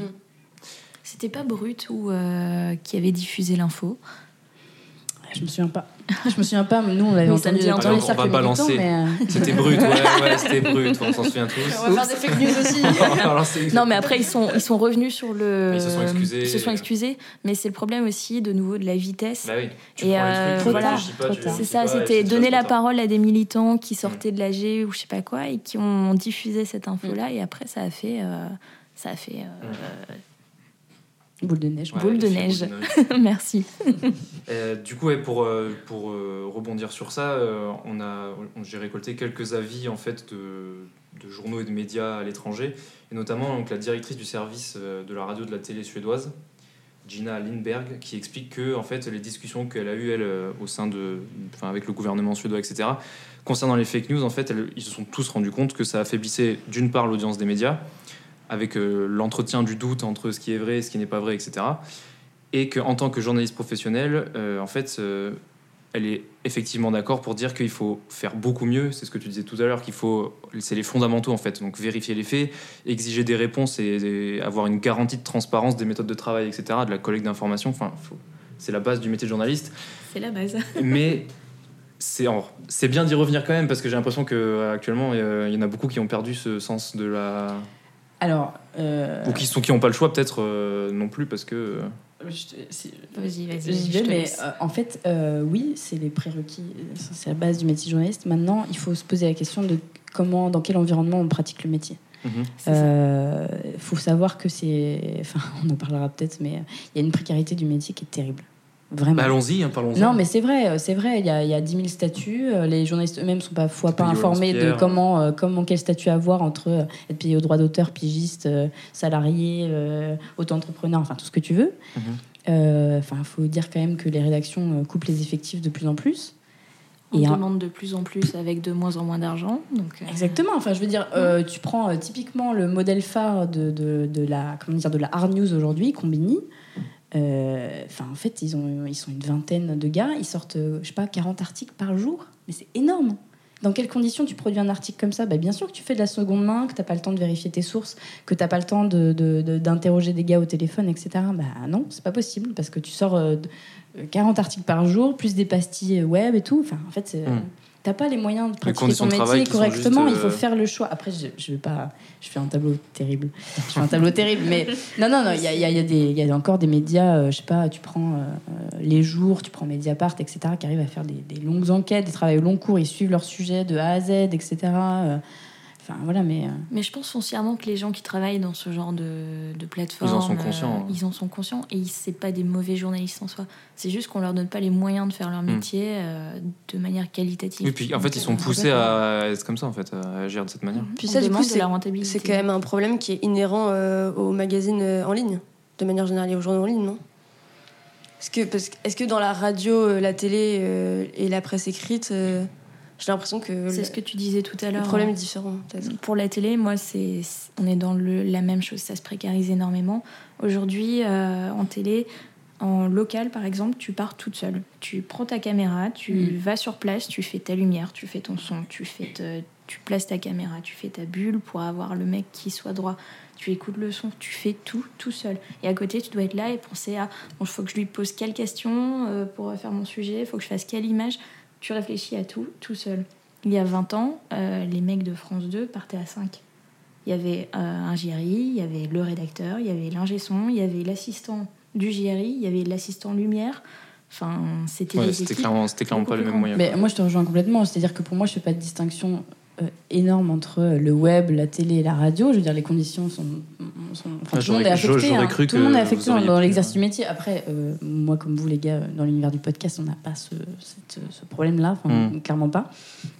C'était pas Brut ou euh, qui avait diffusé l'info. Je me souviens pas. Je me souviens pas. mais Nous, on l'avait entendu truc. les On va balancer. militants, mais, euh, C'était brut, ouais, ouais, c'était brut, on s'en souvient tous. On va faire des fake news aussi. Alors, Non, mais après, ils sont, ils sont revenus sur le. Ils se sont excusés. Ils se sont excusés, mais c'est le problème aussi, de nouveau, de la vitesse. Bah oui, tu Et, euh, trucs, voilà. C'est ça, c'était donner la parole à des militants qui sortaient de l'AG ou je sais pas quoi et qui ont diffusé cette info-là. Et après, ça a fait. euh, ça a fait. euh, boule de neige. Ouais, Boule de neige. boule de neige. Merci. Euh, du coup, pour, euh, pour euh, rebondir sur ça, on a, j'ai récolté quelques avis en fait de, de journaux et de médias à l'étranger, et notamment donc, la directrice du service de la radio de la télé suédoise, Gina Lindberg, qui explique que en fait les discussions qu'elle a eues elle au sein de, enfin avec le gouvernement suédois, etc. Concernant les fake news, en fait, elles- ils se sont tous rendus compte que ça affaiblissait d'une part l'audience des médias, avec euh, l'entretien du doute entre ce qui est vrai et ce qui n'est pas vrai, etc. Et qu'en tant que journaliste professionnel, euh, en fait, euh, elle est effectivement d'accord pour dire qu'il faut faire beaucoup mieux. C'est ce que tu disais tout à l'heure, qu'il faut, c'est les fondamentaux en fait. Donc vérifier les faits, exiger des réponses et, et avoir une garantie de transparence des méthodes de travail, etc., de la collecte d'informations. Enfin, faut- c'est la base du métier de journaliste. C'est la base. Mais c'est bien d'y revenir quand même parce que j'ai l'impression que actuellement euh, il y en a beaucoup qui ont perdu ce sens de la Alors, euh, ou qui sont qui ont pas le choix peut-être euh, non plus parce que euh, Vas-y, vas-y. Mais euh, en fait, euh, oui, c'est les prérequis, c'est la base du métier de journaliste. Maintenant, il faut se poser la question de comment, dans quel environnement on pratique le métier. mhm. Euh, Il faut savoir que c'est, enfin, on en parlera peut-être, mais il y a une précarité du métier qui est terrible, vraiment. Bah, allons-y, hein, parlons-en. Non, mais c'est vrai, c'est vrai. Il y a, il y a 10 000 statuts. euh, Les journalistes eux-mêmes sont parfois pas informés de comment, euh, comment quel statut avoir entre euh, être payé au droit d'auteur, pigiste, euh, salarié, euh, auto-entrepreneur, enfin tout ce que tu veux. Mhm. Euh, Enfin, il faut dire quand même que les rédactions euh, coupent les effectifs de plus en plus. On Et un- demande de plus en plus avec de moins en moins d'argent. Donc, euh, Exactement. Enfin, je veux dire, euh, tu prends euh, typiquement le modèle phare de, de, de la comment dire de la hard news aujourd'hui, Combini. Euh, Enfin, en fait, ils ont ils sont une vingtaine de gars. Ils sortent, euh, je sais pas, 40 articles par jour. Mais c'est énorme. Dans quelles conditions tu produis un article comme ça? Bah, Bien sûr que tu fais de la seconde main, que tu n'as pas le temps de vérifier tes sources, que tu n'as pas le temps de- de- de- d'interroger des gars au téléphone, etc. Bah non, c'est pas possible parce que tu sors euh, de- euh, 40 articles par jour, plus des pastilles web et tout. Enfin, en fait, c'est- Mm. T'as pas les moyens de pratiquer ton métier correctement. Il faut euh, faire le choix. Après, je, je vais pas. Je fais un tableau terrible. Je fais un tableau terrible, mais non, non, non. Il y a, il y a- il y a des- il y a encore des médias. euh, je sais pas. Tu prends euh, les jours, tu prends Mediapart, etc. Qui arrivent à faire des, des longues enquêtes, des travaux au long cours. Ils suivent leur sujet de A à Z, etc. Enfin voilà, mais euh, Mais je pense foncièrement que les gens qui travaillent dans ce genre de, de plateforme, Ils en sont conscients. euh, ils en sont conscients et c'est pas des mauvais journalistes en soi. C'est juste qu'on leur donne pas les moyens de faire leur Mm. métier euh, de manière qualitative. Oui, puis en fait, ils sont poussés à être comme ça, en fait, à agir de cette manière. Puis ça, c'est la rentabilité. c'est quand même un problème qui est inhérent euh, aux magazines euh, en ligne, de manière générale, et aux journaux en ligne, non? Est-ce que, parce que- est-ce que dans la radio, la télé euh, et la presse écrite, euh, j'ai l'impression que C'est le, ce que tu disais tout à le l'heure. problème hein. est différent, peut-être. Pour la télé, moi, c'est on est dans le, la même chose. Ça se précarise énormément. Aujourd'hui, euh, en télé, en local, par exemple, tu pars toute seule. Tu prends ta caméra, tu Mm. vas sur place, tu fais ta lumière, tu fais ton son, tu fais te- tu places ta caméra, tu fais ta bulle pour avoir le mec qui soit droit. Tu écoutes le son, tu fais tout tout seul. Et à côté, tu dois être là et penser à bon, il faut que je lui pose quelle question euh, pour faire mon sujet, il faut que je fasse quelle image. Tu réfléchis à tout tout seul. Il y a 20 ans, euh, les mecs de France 2 partaient à 5. Il y avait euh, un JRI, il y avait le rédacteur, il y avait l'ingé son, il y avait l'assistant du JRI, il y avait l'assistant lumière. Enfin, c'était Ouais, c'était clairement, clairement pas mêmes plus moyens. Mais moi, je te rejoins complètement. C'est-à-dire que pour moi, je fais pas de distinction énorme entre le web, la télé et la radio. Je veux dire, les conditions sont. sont- enfin, Ah, tout le monde est affecté. hein. cru Tout le monde est affecté dans l'exercice euh, du métier. Après, euh, moi, comme vous, les gars, dans l'univers du podcast, on n'a pas ce, cette- ce problème-là. Enfin, Mm. Clairement pas.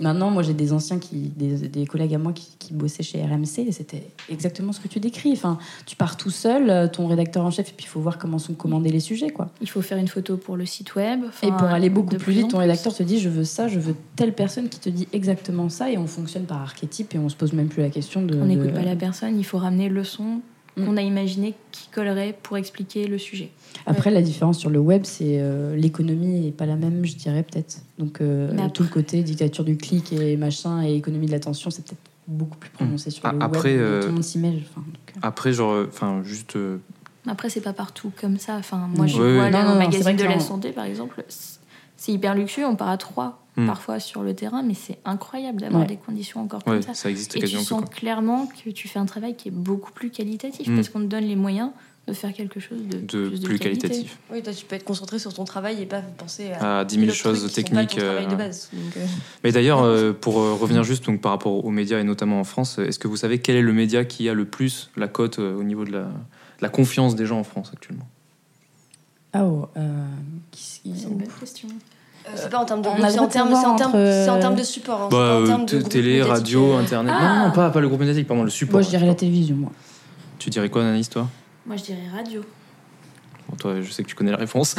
Maintenant, moi, j'ai des anciens, qui, des, des collègues à moi qui, qui bossaient chez RMC et c'était exactement ce que tu décris. Enfin, tu pars tout seul, euh, ton rédacteur en chef, et puis il faut voir comment sont commandés les sujets, quoi. Il faut faire une photo pour le site web. Et pour aller beaucoup plus vite, ton rédacteur te dit je veux ça, je veux telle personne qui te dit exactement ça, et on fonctionne par archétype et on se pose même plus la question de. On de- n'écoute pas la personne, il faut ramener le son Mm. qu'on a imaginé qui collerait pour expliquer le sujet. Après, la différence sur le web, c'est euh, l'économie est pas la même, je dirais peut-être. Donc euh, après- tout le côté dictature du clic et machin et économie de l'attention, c'est peut-être beaucoup plus prononcé sur Ah, le après, web. euh, Tout le monde s'y met. enfin, donc, euh. Après, genre, enfin, juste. euh, Après, c'est pas partout comme ça. Enfin, moi, je Oui, oui. vois Non, là, non, au magazine de la santé, par exemple, c'est- hyper luxueux. On part à trois Hmm. parfois sur le terrain, mais c'est incroyable d'avoir Ouais. des conditions encore ouais, comme ça. ça existe Et tu sens quoi. clairement que tu fais un travail qui est beaucoup plus qualitatif Mm. parce qu'on te donne les moyens de faire quelque chose de, De plus, qualitatif. Oui, toi, tu peux être concentré sur ton travail et pas penser à, À 10 000 mille autres choses techniques. euh, de base. Donc, euh, Mais d'ailleurs, euh, pour revenir juste donc, par rapport aux médias et notamment en France, est-ce que vous savez quel est le média qui a le plus la cote euh, au niveau de la, de la confiance des gens en France actuellement? Ah oh, euh, qui- qui- C'est une bonne question. Euh, c'est pas en termes de On a groupe, le c'est droit en de termes, savoir c'est en termes, entre, c'est en termes de support. hein, Bah, en termes de Télé, radio, internet. Ah. Non, non, pas, pas le groupe médiatique, pardon, le support. Moi, je dirais la télévision, moi. Tu dirais quoi, Anaïs, toi? Moi, je dirais radio. Bon, toi, je sais que tu connais la réponse.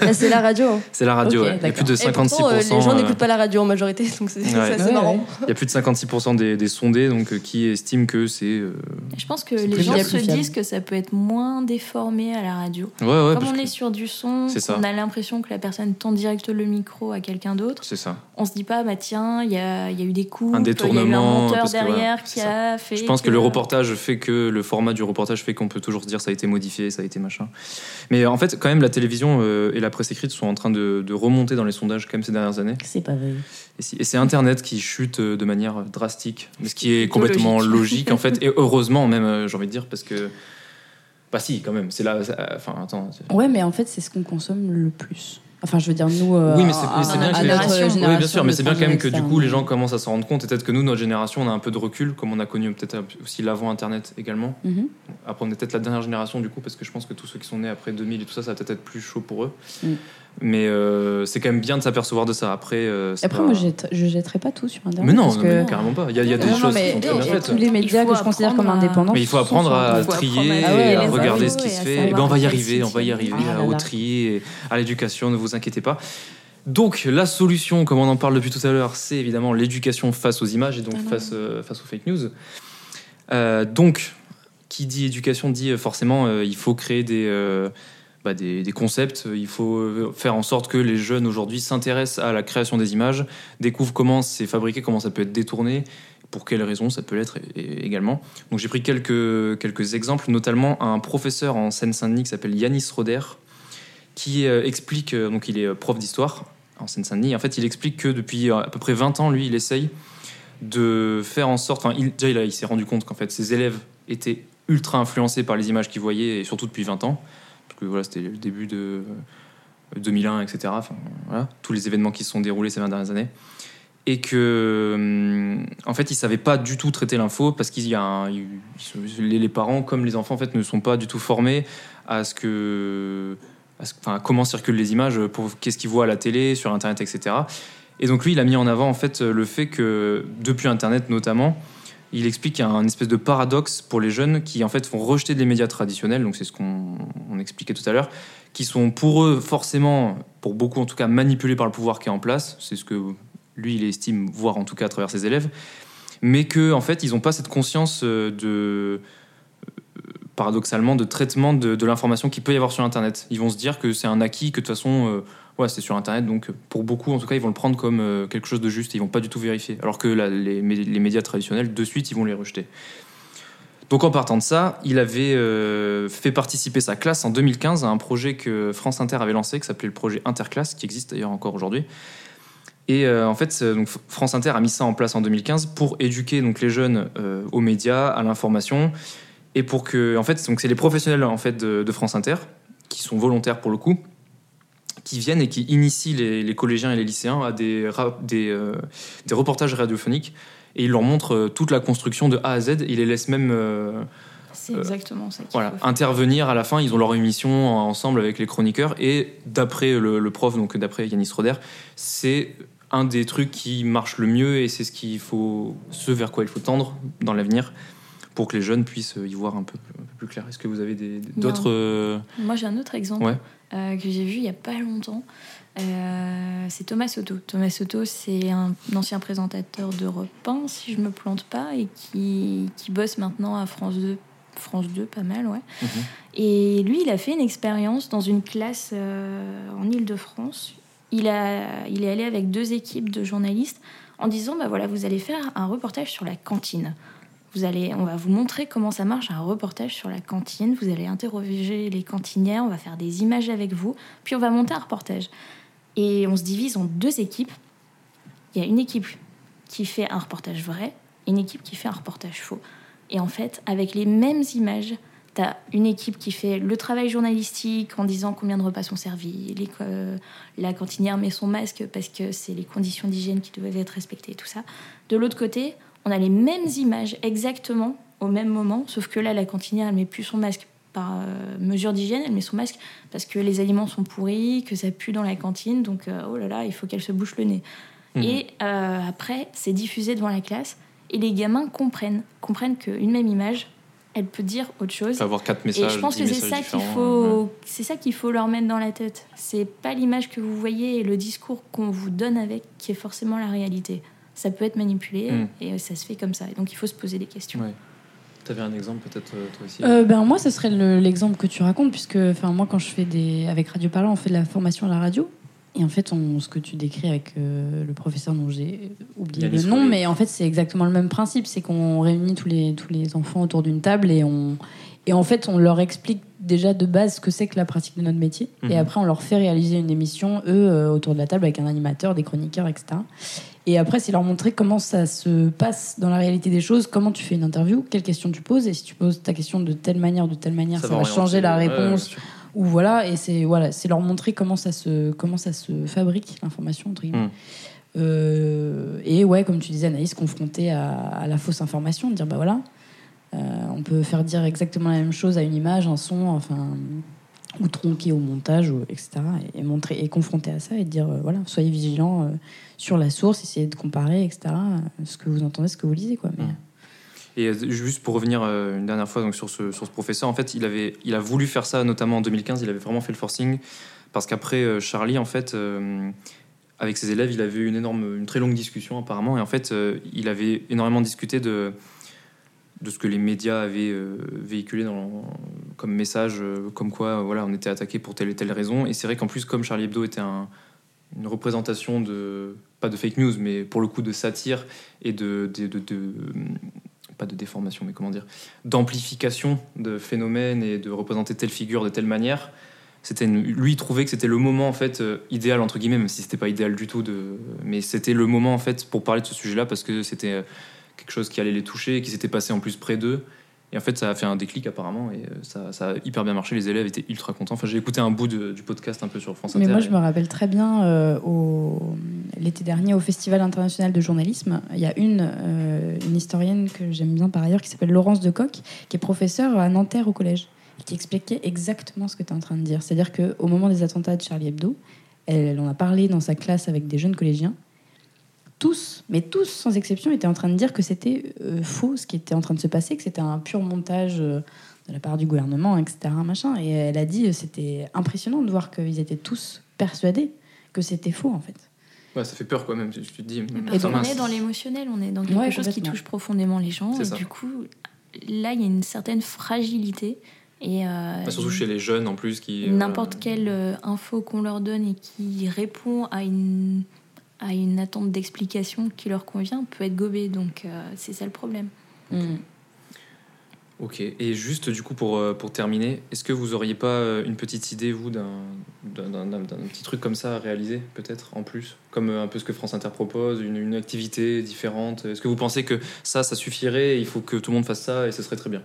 Là, c'est la radio. hein. c'est la radio. Ouais. Il y a plus de Et pourtant, 56%. euh, les gens euh, n'écoutent pas la radio en majorité, donc c'est Ouais, marrant. ouais. Il y a plus de 56% des, des sondés donc, euh, qui estiment que c'est. euh, Je pense que les gens se disent que ça peut être moins déformé à la radio. Ouais, ouais, Comme on que- est sur du son, on a l'impression que la personne tend direct le micro à quelqu'un d'autre. c'est ça. On se dit pas, bah tiens, il y a, il y a eu des coups, Un il y a eu détournement, un monteur parce que voilà, derrière qui a fait. Je pense que le reportage fait que le format du reportage fait qu'on peut toujours se dire ça a été modifié, ça a été machin. Mais en fait, quand même, la télévision euh, et la presse écrite sont en train de, de remonter dans les sondages quand même ces dernières années. C'est pas vrai. Et, c'est Internet qui chute euh, de manière drastique, ce qui est complètement logique. logique en fait, et heureusement même, euh, j'ai envie de dire, parce que bah si, quand même, c'est là. Enfin, attends. Ouais, mais en fait, c'est ce qu'on consomme le plus. Enfin, je veux dire, nous. euh, Oui, mais c'est bien les-. Oui, bien sûr, mais c'est bien quand même que du coup les gens commencent à s'en rendre compte. Et peut-être que nous, notre génération, on a un peu de recul, comme on a connu peut-être aussi l'avant Internet également. Mhm. Après, on est peut-être la dernière génération du coup, parce que je pense que tous ceux qui sont nés après 2000 et tout ça, ça va peut-être être plus chaud pour eux. Mm. Mais euh, c'est quand même bien de s'apercevoir de ça. Après, euh, Après, pas- moi, je jette- je jetterai pas tout sur Internet. Mais non, parce non, que... mais carrément pas. Il y a, il y a des Non, choses qui sont très bien faites. tous les médias Il que faut je considère comme indépendants. Mais il faut apprendre à trier, à- Ah ouais, et à regarder ce qui se fait. Et savoir ben on va y arriver, on va y arriver Ah là au tri, et à l'éducation, ne vous inquiétez pas. Donc la solution, comme on en parle depuis tout à l'heure, c'est évidemment l'éducation face aux images et donc Ah face, euh, face aux fake news. Euh, donc, qui dit éducation dit forcément euh, il faut créer des, euh, bah, des, concepts, il faut euh, faire en sorte que les jeunes aujourd'hui s'intéressent à la création des images, découvrent comment c'est fabriqué, comment ça peut être détourné, pour quelles raisons ça peut l'être également. Donc j'ai pris quelques, quelques exemples, notamment un professeur en Seine-Saint-Denis qui s'appelle Yanis Roder, qui euh, explique, euh, donc il est prof d'histoire en Seine-Saint-Denis, en fait il explique que depuis à peu près 20 ans, lui, il essaye de faire en sorte, enfin il, déjà il, s'est rendu compte qu'en fait ses élèves étaient ultra influencés par les images qu'ils voyaient, et surtout depuis 20 ans, voilà, c'était le début de euh, 2001, etc. Enfin, voilà, tous les événements qui se sont déroulés ces 20 dernières années. Et que, hum, en fait, ils savaient pas du tout traiter l'info parce qu'il y a un- les, parents, comme les enfants, en fait, ne sont pas du tout formés à ce que, à ce- enfin, comment circulent les images, pour qu'est-ce qu'ils voient à la télé, sur Internet, etc. Et donc lui, il a mis en avant en fait le fait que depuis Internet notamment, il explique un espèce de paradoxe pour les jeunes qui en fait vont rejeter les médias traditionnels, donc c'est ce qu'on on expliquait tout à l'heure, qui sont pour eux forcément, pour beaucoup en tout cas, manipulés par le pouvoir qui est en place. C'est ce que lui il estime voir en tout cas à travers ses élèves, mais que en fait ils n'ont pas cette conscience euh, de euh, paradoxalement de traitement de, de l'information qu'il peut y avoir sur Internet. Ils vont se dire que c'est un acquis, que de toute façon, euh, ouais, c'est sur Internet, donc pour beaucoup, en tout cas, ils vont le prendre comme euh, quelque chose de juste, ils vont pas du tout vérifier. Alors que les, mé- les médias traditionnels, de suite, ils vont les rejeter. Donc en partant de ça, il avait euh, fait participer sa classe en 2015 à un projet que France Inter avait lancé, qui s'appelait le projet Interclasse, qui existe d'ailleurs encore aujourd'hui. Et euh, en fait, France Inter a mis ça en place en 2015 pour éduquer donc, les jeunes aux médias, à l'information, et pour que, en fait, donc c'est les professionnels en fait de France Inter qui sont volontaires pour le coup, qui viennent et qui initient les, les collégiens et les lycéens à des, des, euh, des reportages radiophoniques et ils leur montrent euh, toute la construction de A à Z. Ils les laissent même euh, C'est exactement ça. qu'il voilà, faut intervenir à la fin. Ils ont leur émission ensemble avec les chroniqueurs. Et d'après le, le prof, donc d'après Yanis Roder, c'est un des trucs qui marche le mieux et c'est ce qu'il faut, ce vers quoi il faut tendre dans l'avenir pour que les jeunes puissent y voir un peu, un peu plus clair. Est-ce que vous avez d'autres. euh, Moi, j'ai un autre exemple Ouais. euh, que j'ai vu il y a pas longtemps. Euh, c'est Thomas Soto. Thomas Soto, c'est un, ancien présentateur d'Europe 1, si je me plante pas, et qui, qui bosse maintenant à France 2. France 2, pas mal, ouais. Mhm. Et lui, il a fait une expérience dans une classe en Ile-de-France. Il, a, il est allé avec deux équipes de journalistes en disant bah voilà, vous allez faire un reportage sur la cantine. Vous allez, on va vous montrer comment ça marche un reportage sur la cantine. Vous allez interroger les cantinières, on va faire des images avec vous, puis on va monter un reportage. Et on se divise en deux équipes. Il y a une équipe qui fait un reportage vrai une équipe qui fait un reportage faux. Et en fait, avec les mêmes images, tu as une équipe qui fait le travail journalistique en disant combien de repas sont servis, les, la cantinière met son masque parce que c'est les conditions d'hygiène qui doivent être respectées, tout ça. De l'autre côté, on a les mêmes images exactement au même moment, sauf que là, la cantinière, elle met plus son masque par euh, mesure d'hygiène, elle met son masque parce que les aliments sont pourris, que ça pue dans la cantine, donc euh, oh là là, il faut qu'elle se bouche le nez. Mhm. Et euh, après, c'est diffusé devant la classe et les gamins comprennent, comprennent qu'une même image, elle peut dire autre chose. Avoir quatre Et messages. je pense que c'est ça qu'il faut, ouais. c'est ça qu'il faut leur mettre dans la tête. C'est pas l'image que vous voyez et le discours qu'on vous donne avec qui est forcément la réalité. Ça peut être manipulé Mm. et ça se fait comme ça. Et donc il faut se poser des questions. Ouais. T'avais un exemple peut-être euh, toi aussi? Euh, ben moi, ce serait le- l'exemple que tu racontes, puisque moi, quand je fais des avec Radio Parlant, on fait de la formation à la radio. Et en fait, on, ce que tu décris avec euh, le professeur dont j'ai oublié le nom, mais en fait, c'est exactement le même principe. C'est qu'on réunit tous les, tous les enfants autour d'une table et on, et en fait, on leur explique déjà de base ce que c'est que la pratique de notre métier. Mhm. Et après, on leur fait réaliser une émission, eux, euh, autour de la table avec un animateur, des chroniqueurs, etc. Et après, c'est leur montrer comment ça se passe dans la réalité des choses, comment tu fais une interview, quelles questions tu poses, et si tu poses ta question de telle manière, de telle manière, ça, va changer la réponse. ou voilà, et c'est voilà, c'est leur montrer comment ça se comment ça se fabrique l'information entre guillemets. Mm. Euh, et ouais, comme tu disais, Anaïs, confrontée à, à la fausse information, de dire bah voilà, euh, on peut faire dire exactement la même chose à une image, un son, enfin, ou tronquer au montage, ou, etc. Et, et montrer et confronter à ça et dire euh, voilà, soyez vigilants sur la source, essayez de comparer, etc. euh, Ce que vous entendez, ce que vous lisez, quoi. Mais, Mm. Et euh, juste pour revenir euh, une dernière fois donc, sur, ce, sur ce professeur, en fait, il, avait, il a voulu faire ça, notamment en 2015, il avait vraiment fait le forcing, parce qu'après, Charlie, en fait, avec ses élèves, il avait eu une, énorme, une très longue discussion apparemment, et en fait, il avait énormément discuté de, de ce que les médias avaient véhiculé comme message, comme quoi voilà, on était attaqué pour telle et telle raison. Et c'est vrai qu'en plus, comme Charlie Hebdo était un- une représentation de, pas de fake news, mais pour le coup de satire et de, pas de déformation, mais comment dire, d'amplification de phénomènes et de représenter telle figure de telle manière. C'était lui il trouvait que c'était le moment en fait euh, idéal entre guillemets, même si c'était pas idéal du tout de, mais c'était le moment en fait pour parler de ce sujet-là parce que c'était euh, quelque chose qui allait les toucher, qui s'était passé en plus près d'eux. Et en fait, ça a fait un déclic apparemment et euh, ça, ça a hyper bien marché. Les élèves étaient ultra contents. Enfin, j'ai écouté un bout de- du podcast un peu sur France Mais Inter. moi, et- je me rappelle très bien euh, au- l'été dernier au Festival international de journalisme. Il y a une, euh, une historienne que j'aime bien par ailleurs qui s'appelle Laurence Decoq, qui est professeure à Nanterre au collège, qui expliquait exactement ce que tu es en train de dire. C'est-à-dire qu'au moment des attentats de Charlie Hebdo, elle, elle en a parlé dans sa classe avec des jeunes collégiens. Tous, mais tous sans exception, étaient en train de dire que c'était euh, faux ce qui était en train de se passer, que c'était un pur montage. euh, de la part du gouvernement, etc. Machin. Et elle a dit, euh, c'était impressionnant de voir qu'ils étaient tous persuadés que c'était faux, en fait. Ouais, ça fait peur quoi même. Tu te dis. mince. est dans l'émotionnel, on est dans quelque Ouais, chose qui touche profondément les gens. C'est Et ça. du coup, là, il y a une certaine fragilité. Et euh, Bah, surtout chez les jeunes en plus qui. euh, n'importe quelle euh, info qu'on leur donne et qui répond à une, à une attente d'explication qui leur convient peut être gobée. Donc, euh, c'est ça le problème. Ok, et juste du coup pour, euh, pour terminer, est-ce que vous auriez pas euh, une petite idée, vous, d'un d'un- d'un- d'un- d'un petit truc comme ça à réaliser, peut-être, en plus? Comme un peu ce que France Inter propose, une, une activité différente? Est-ce que vous pensez que ça, ça suffirait, il faut que tout le monde fasse ça et ce serait très bien?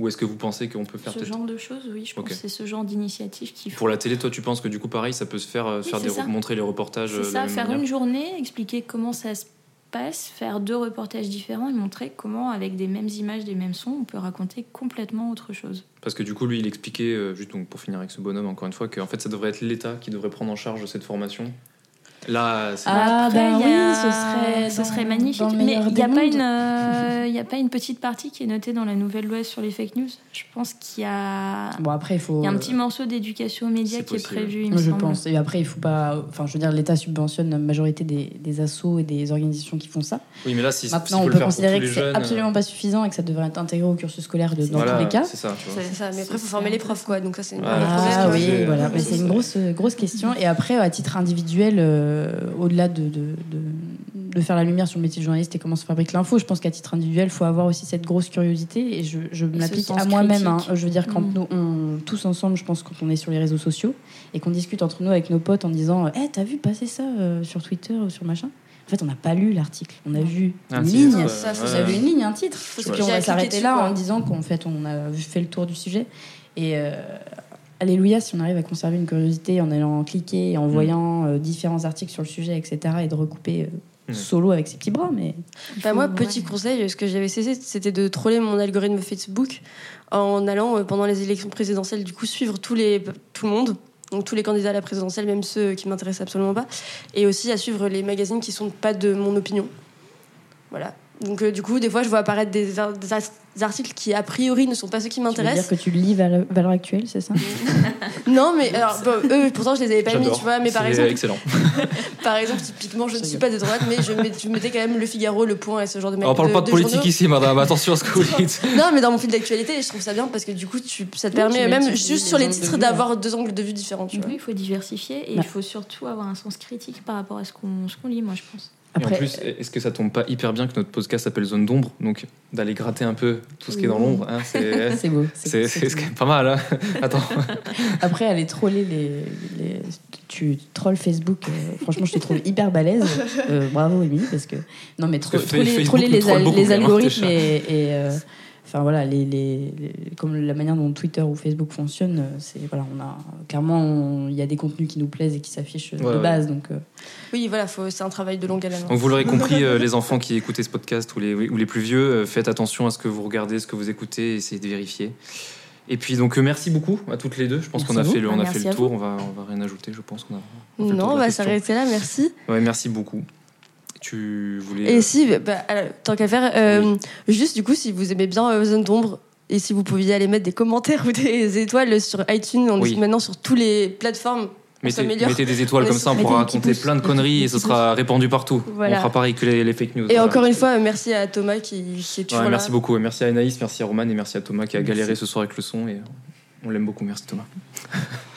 Ou est-ce que vous pensez qu'on peut faire Ce genre de choses, oui, je pense que c'est ce genre d'initiative faut. Pour la télé, toi, tu penses que du coup, pareil, ça peut se faire, euh, Oui, faire des, ça. montrer les reportages euh, C'est la ça, faire manière une journée, expliquer comment ça se passe, faire deux reportages différents et montrer comment, avec des mêmes images, des mêmes sons, on peut raconter complètement autre chose. Parce que du coup, lui, il expliquait, euh, juste donc pour finir avec ce bonhomme, encore une fois, qu'en fait, ça devrait être l'État qui devrait prendre en charge cette formation. Là, c'est Ah, ben oui, ce serait ce serait magnifique. Mais il n'y a, pas une, euh, il y a pas une petite partie qui est notée dans la nouvelle loi sur les fake news. Je pense qu'il y a, Bon, après, il faut. il y a un petit morceau d'éducation aux médias qui est prévu, il me Je semble. pense. Et après, il faut pas. Enfin, je veux dire, l'État subventionne la majorité des, des assos et des organisations qui font ça. Oui, mais là, si, Maintenant, faut on peut considérer que c'est absolument pas suffisant et que ça devrait être intégré au cursus scolaire de, dans voilà, tous les cas. C'est ça, tu vois. C'est ça, mais après, il faut former les profs, quoi. Donc, ça, c'est une Ah oui, voilà. c'est- Mais c'est une grosse, grosse question. Et après, à titre individuel, euh, au-delà de, de, de, de faire la lumière sur le métier de journaliste et comment se fabrique l'info, je pense qu'à titre individuel, il faut avoir aussi cette grosse curiosité. Et je, je me ce l'applique sens à moi-même. hein. Je veux dire, quand Mm. nous, on, tous ensemble, je pense, quand on est sur les réseaux sociaux et qu'on discute entre nous avec nos potes en disant Eh, t'as vu passer ça euh, sur Twitter ou sur machin? En fait, on n'a pas lu l'article. On a vu Un une titre, ligne. euh, ça, On ouais. a vu une ligne, un titre. Puis on va s'arrêter là quoi. en disant qu'en fait on a fait le tour du sujet. Et euh, alléluia si on arrive à conserver une curiosité en allant cliquer, en Mm. voyant euh, différents articles sur le sujet, etc. et de recouper euh, Mm. solo avec ses petits bras. Mais Bah, moi, ouais. petit conseil, ce que j'avais cessé, c'était de troller mon algorithme Facebook en allant, euh, pendant les élections présidentielles, du coup, suivre tous les, tout le monde. Donc tous les candidats à la présidentielle, même ceux qui m'intéressent absolument pas. Et aussi à suivre les magazines qui sont pas de mon opinion. Voilà. Donc euh, du coup, des fois, je vois apparaître des, ar- des ar- des articles qui a priori ne sont pas ceux qui Tu veux dire m'intéressent. que tu lis Val- Valeurs Actuelles, c'est ça? Non, mais alors bon, eux, pourtant, je les avais pas mis, tu vois. Mais par exemple, excellent. par exemple, typiquement, je ne suis pas de droite, mais je, mets- je mettais quand même Le Figaro, Le Point et ce genre de. On parle pas de, politique journaux. ici, madame. Attention à ce que vous dites. Non, mais dans mon fil d'actualité, je trouve ça bien parce que du coup, tu, ça te Oui, permet tu même multiplies juste sur les angles de titres d'avoir deux angles de vue différents, tu vois. Oui, il faut diversifier et Ouais. il faut surtout avoir un sens critique par rapport à ce qu'on ce qu'on lit, moi, je pense. Et en plus, est-ce que ça tombe pas hyper bien que notre podcast s'appelle Zone d'ombre Donc, d'aller gratter un peu tout ce qui est dans l'ombre, hein, c'est. c'est beau. C'est c'est quand même pas mal, hein. Attends. Après, aller troller les, les- Tu trolls Facebook, euh, franchement, je te trouve hyper balèze. Euh, bravo, Émilie, parce que. Non, mais tro- troller, les, al- algorithmes et. et, euh, Enfin voilà, les, les, les- comme la manière dont Twitter ou Facebook fonctionnent, euh, c'est voilà, on a clairement il y a des contenus qui nous plaisent et qui s'affichent Ouais, de ouais. base, donc euh, Oui, voilà, faut- c'est un travail de longue haleine. Donc, vous l'aurez compris, euh, les enfants qui écoutez ce podcast ou les, ou les plus vieux, euh, faites attention à ce que vous regardez, ce que vous écoutez, essayez de vérifier. Et puis, donc, euh, merci beaucoup à toutes les deux. Je pense qu'on a fait le, on a fait le tour. On va, on va rien ajouter, je pense qu'on a. on Non, on va s'arrêter là, merci. Ouais, merci beaucoup. Tu voulais. Et si, bah, alors, tant qu'à faire, euh, juste du coup, si vous aimez bien euh, Zone d'ombre, et si vous pouviez aller mettre des commentaires ou des étoiles sur iTunes, on Oui. est maintenant sur toutes les plateformes. Mettez, mettez des étoiles On comme ça, on pourra raconter plein de conneries et ce sera répandu partout. Voilà. On fera pareil que les, les fake news. Et Voilà. encore une fois, euh, merci à Thomas qui, qui est toujours Ouais, là. merci beaucoup. Et Merci à Anaïs, merci à Roman et merci à Thomas qui a galéré ce soir avec le son. Et on l'aime beaucoup. Merci Thomas.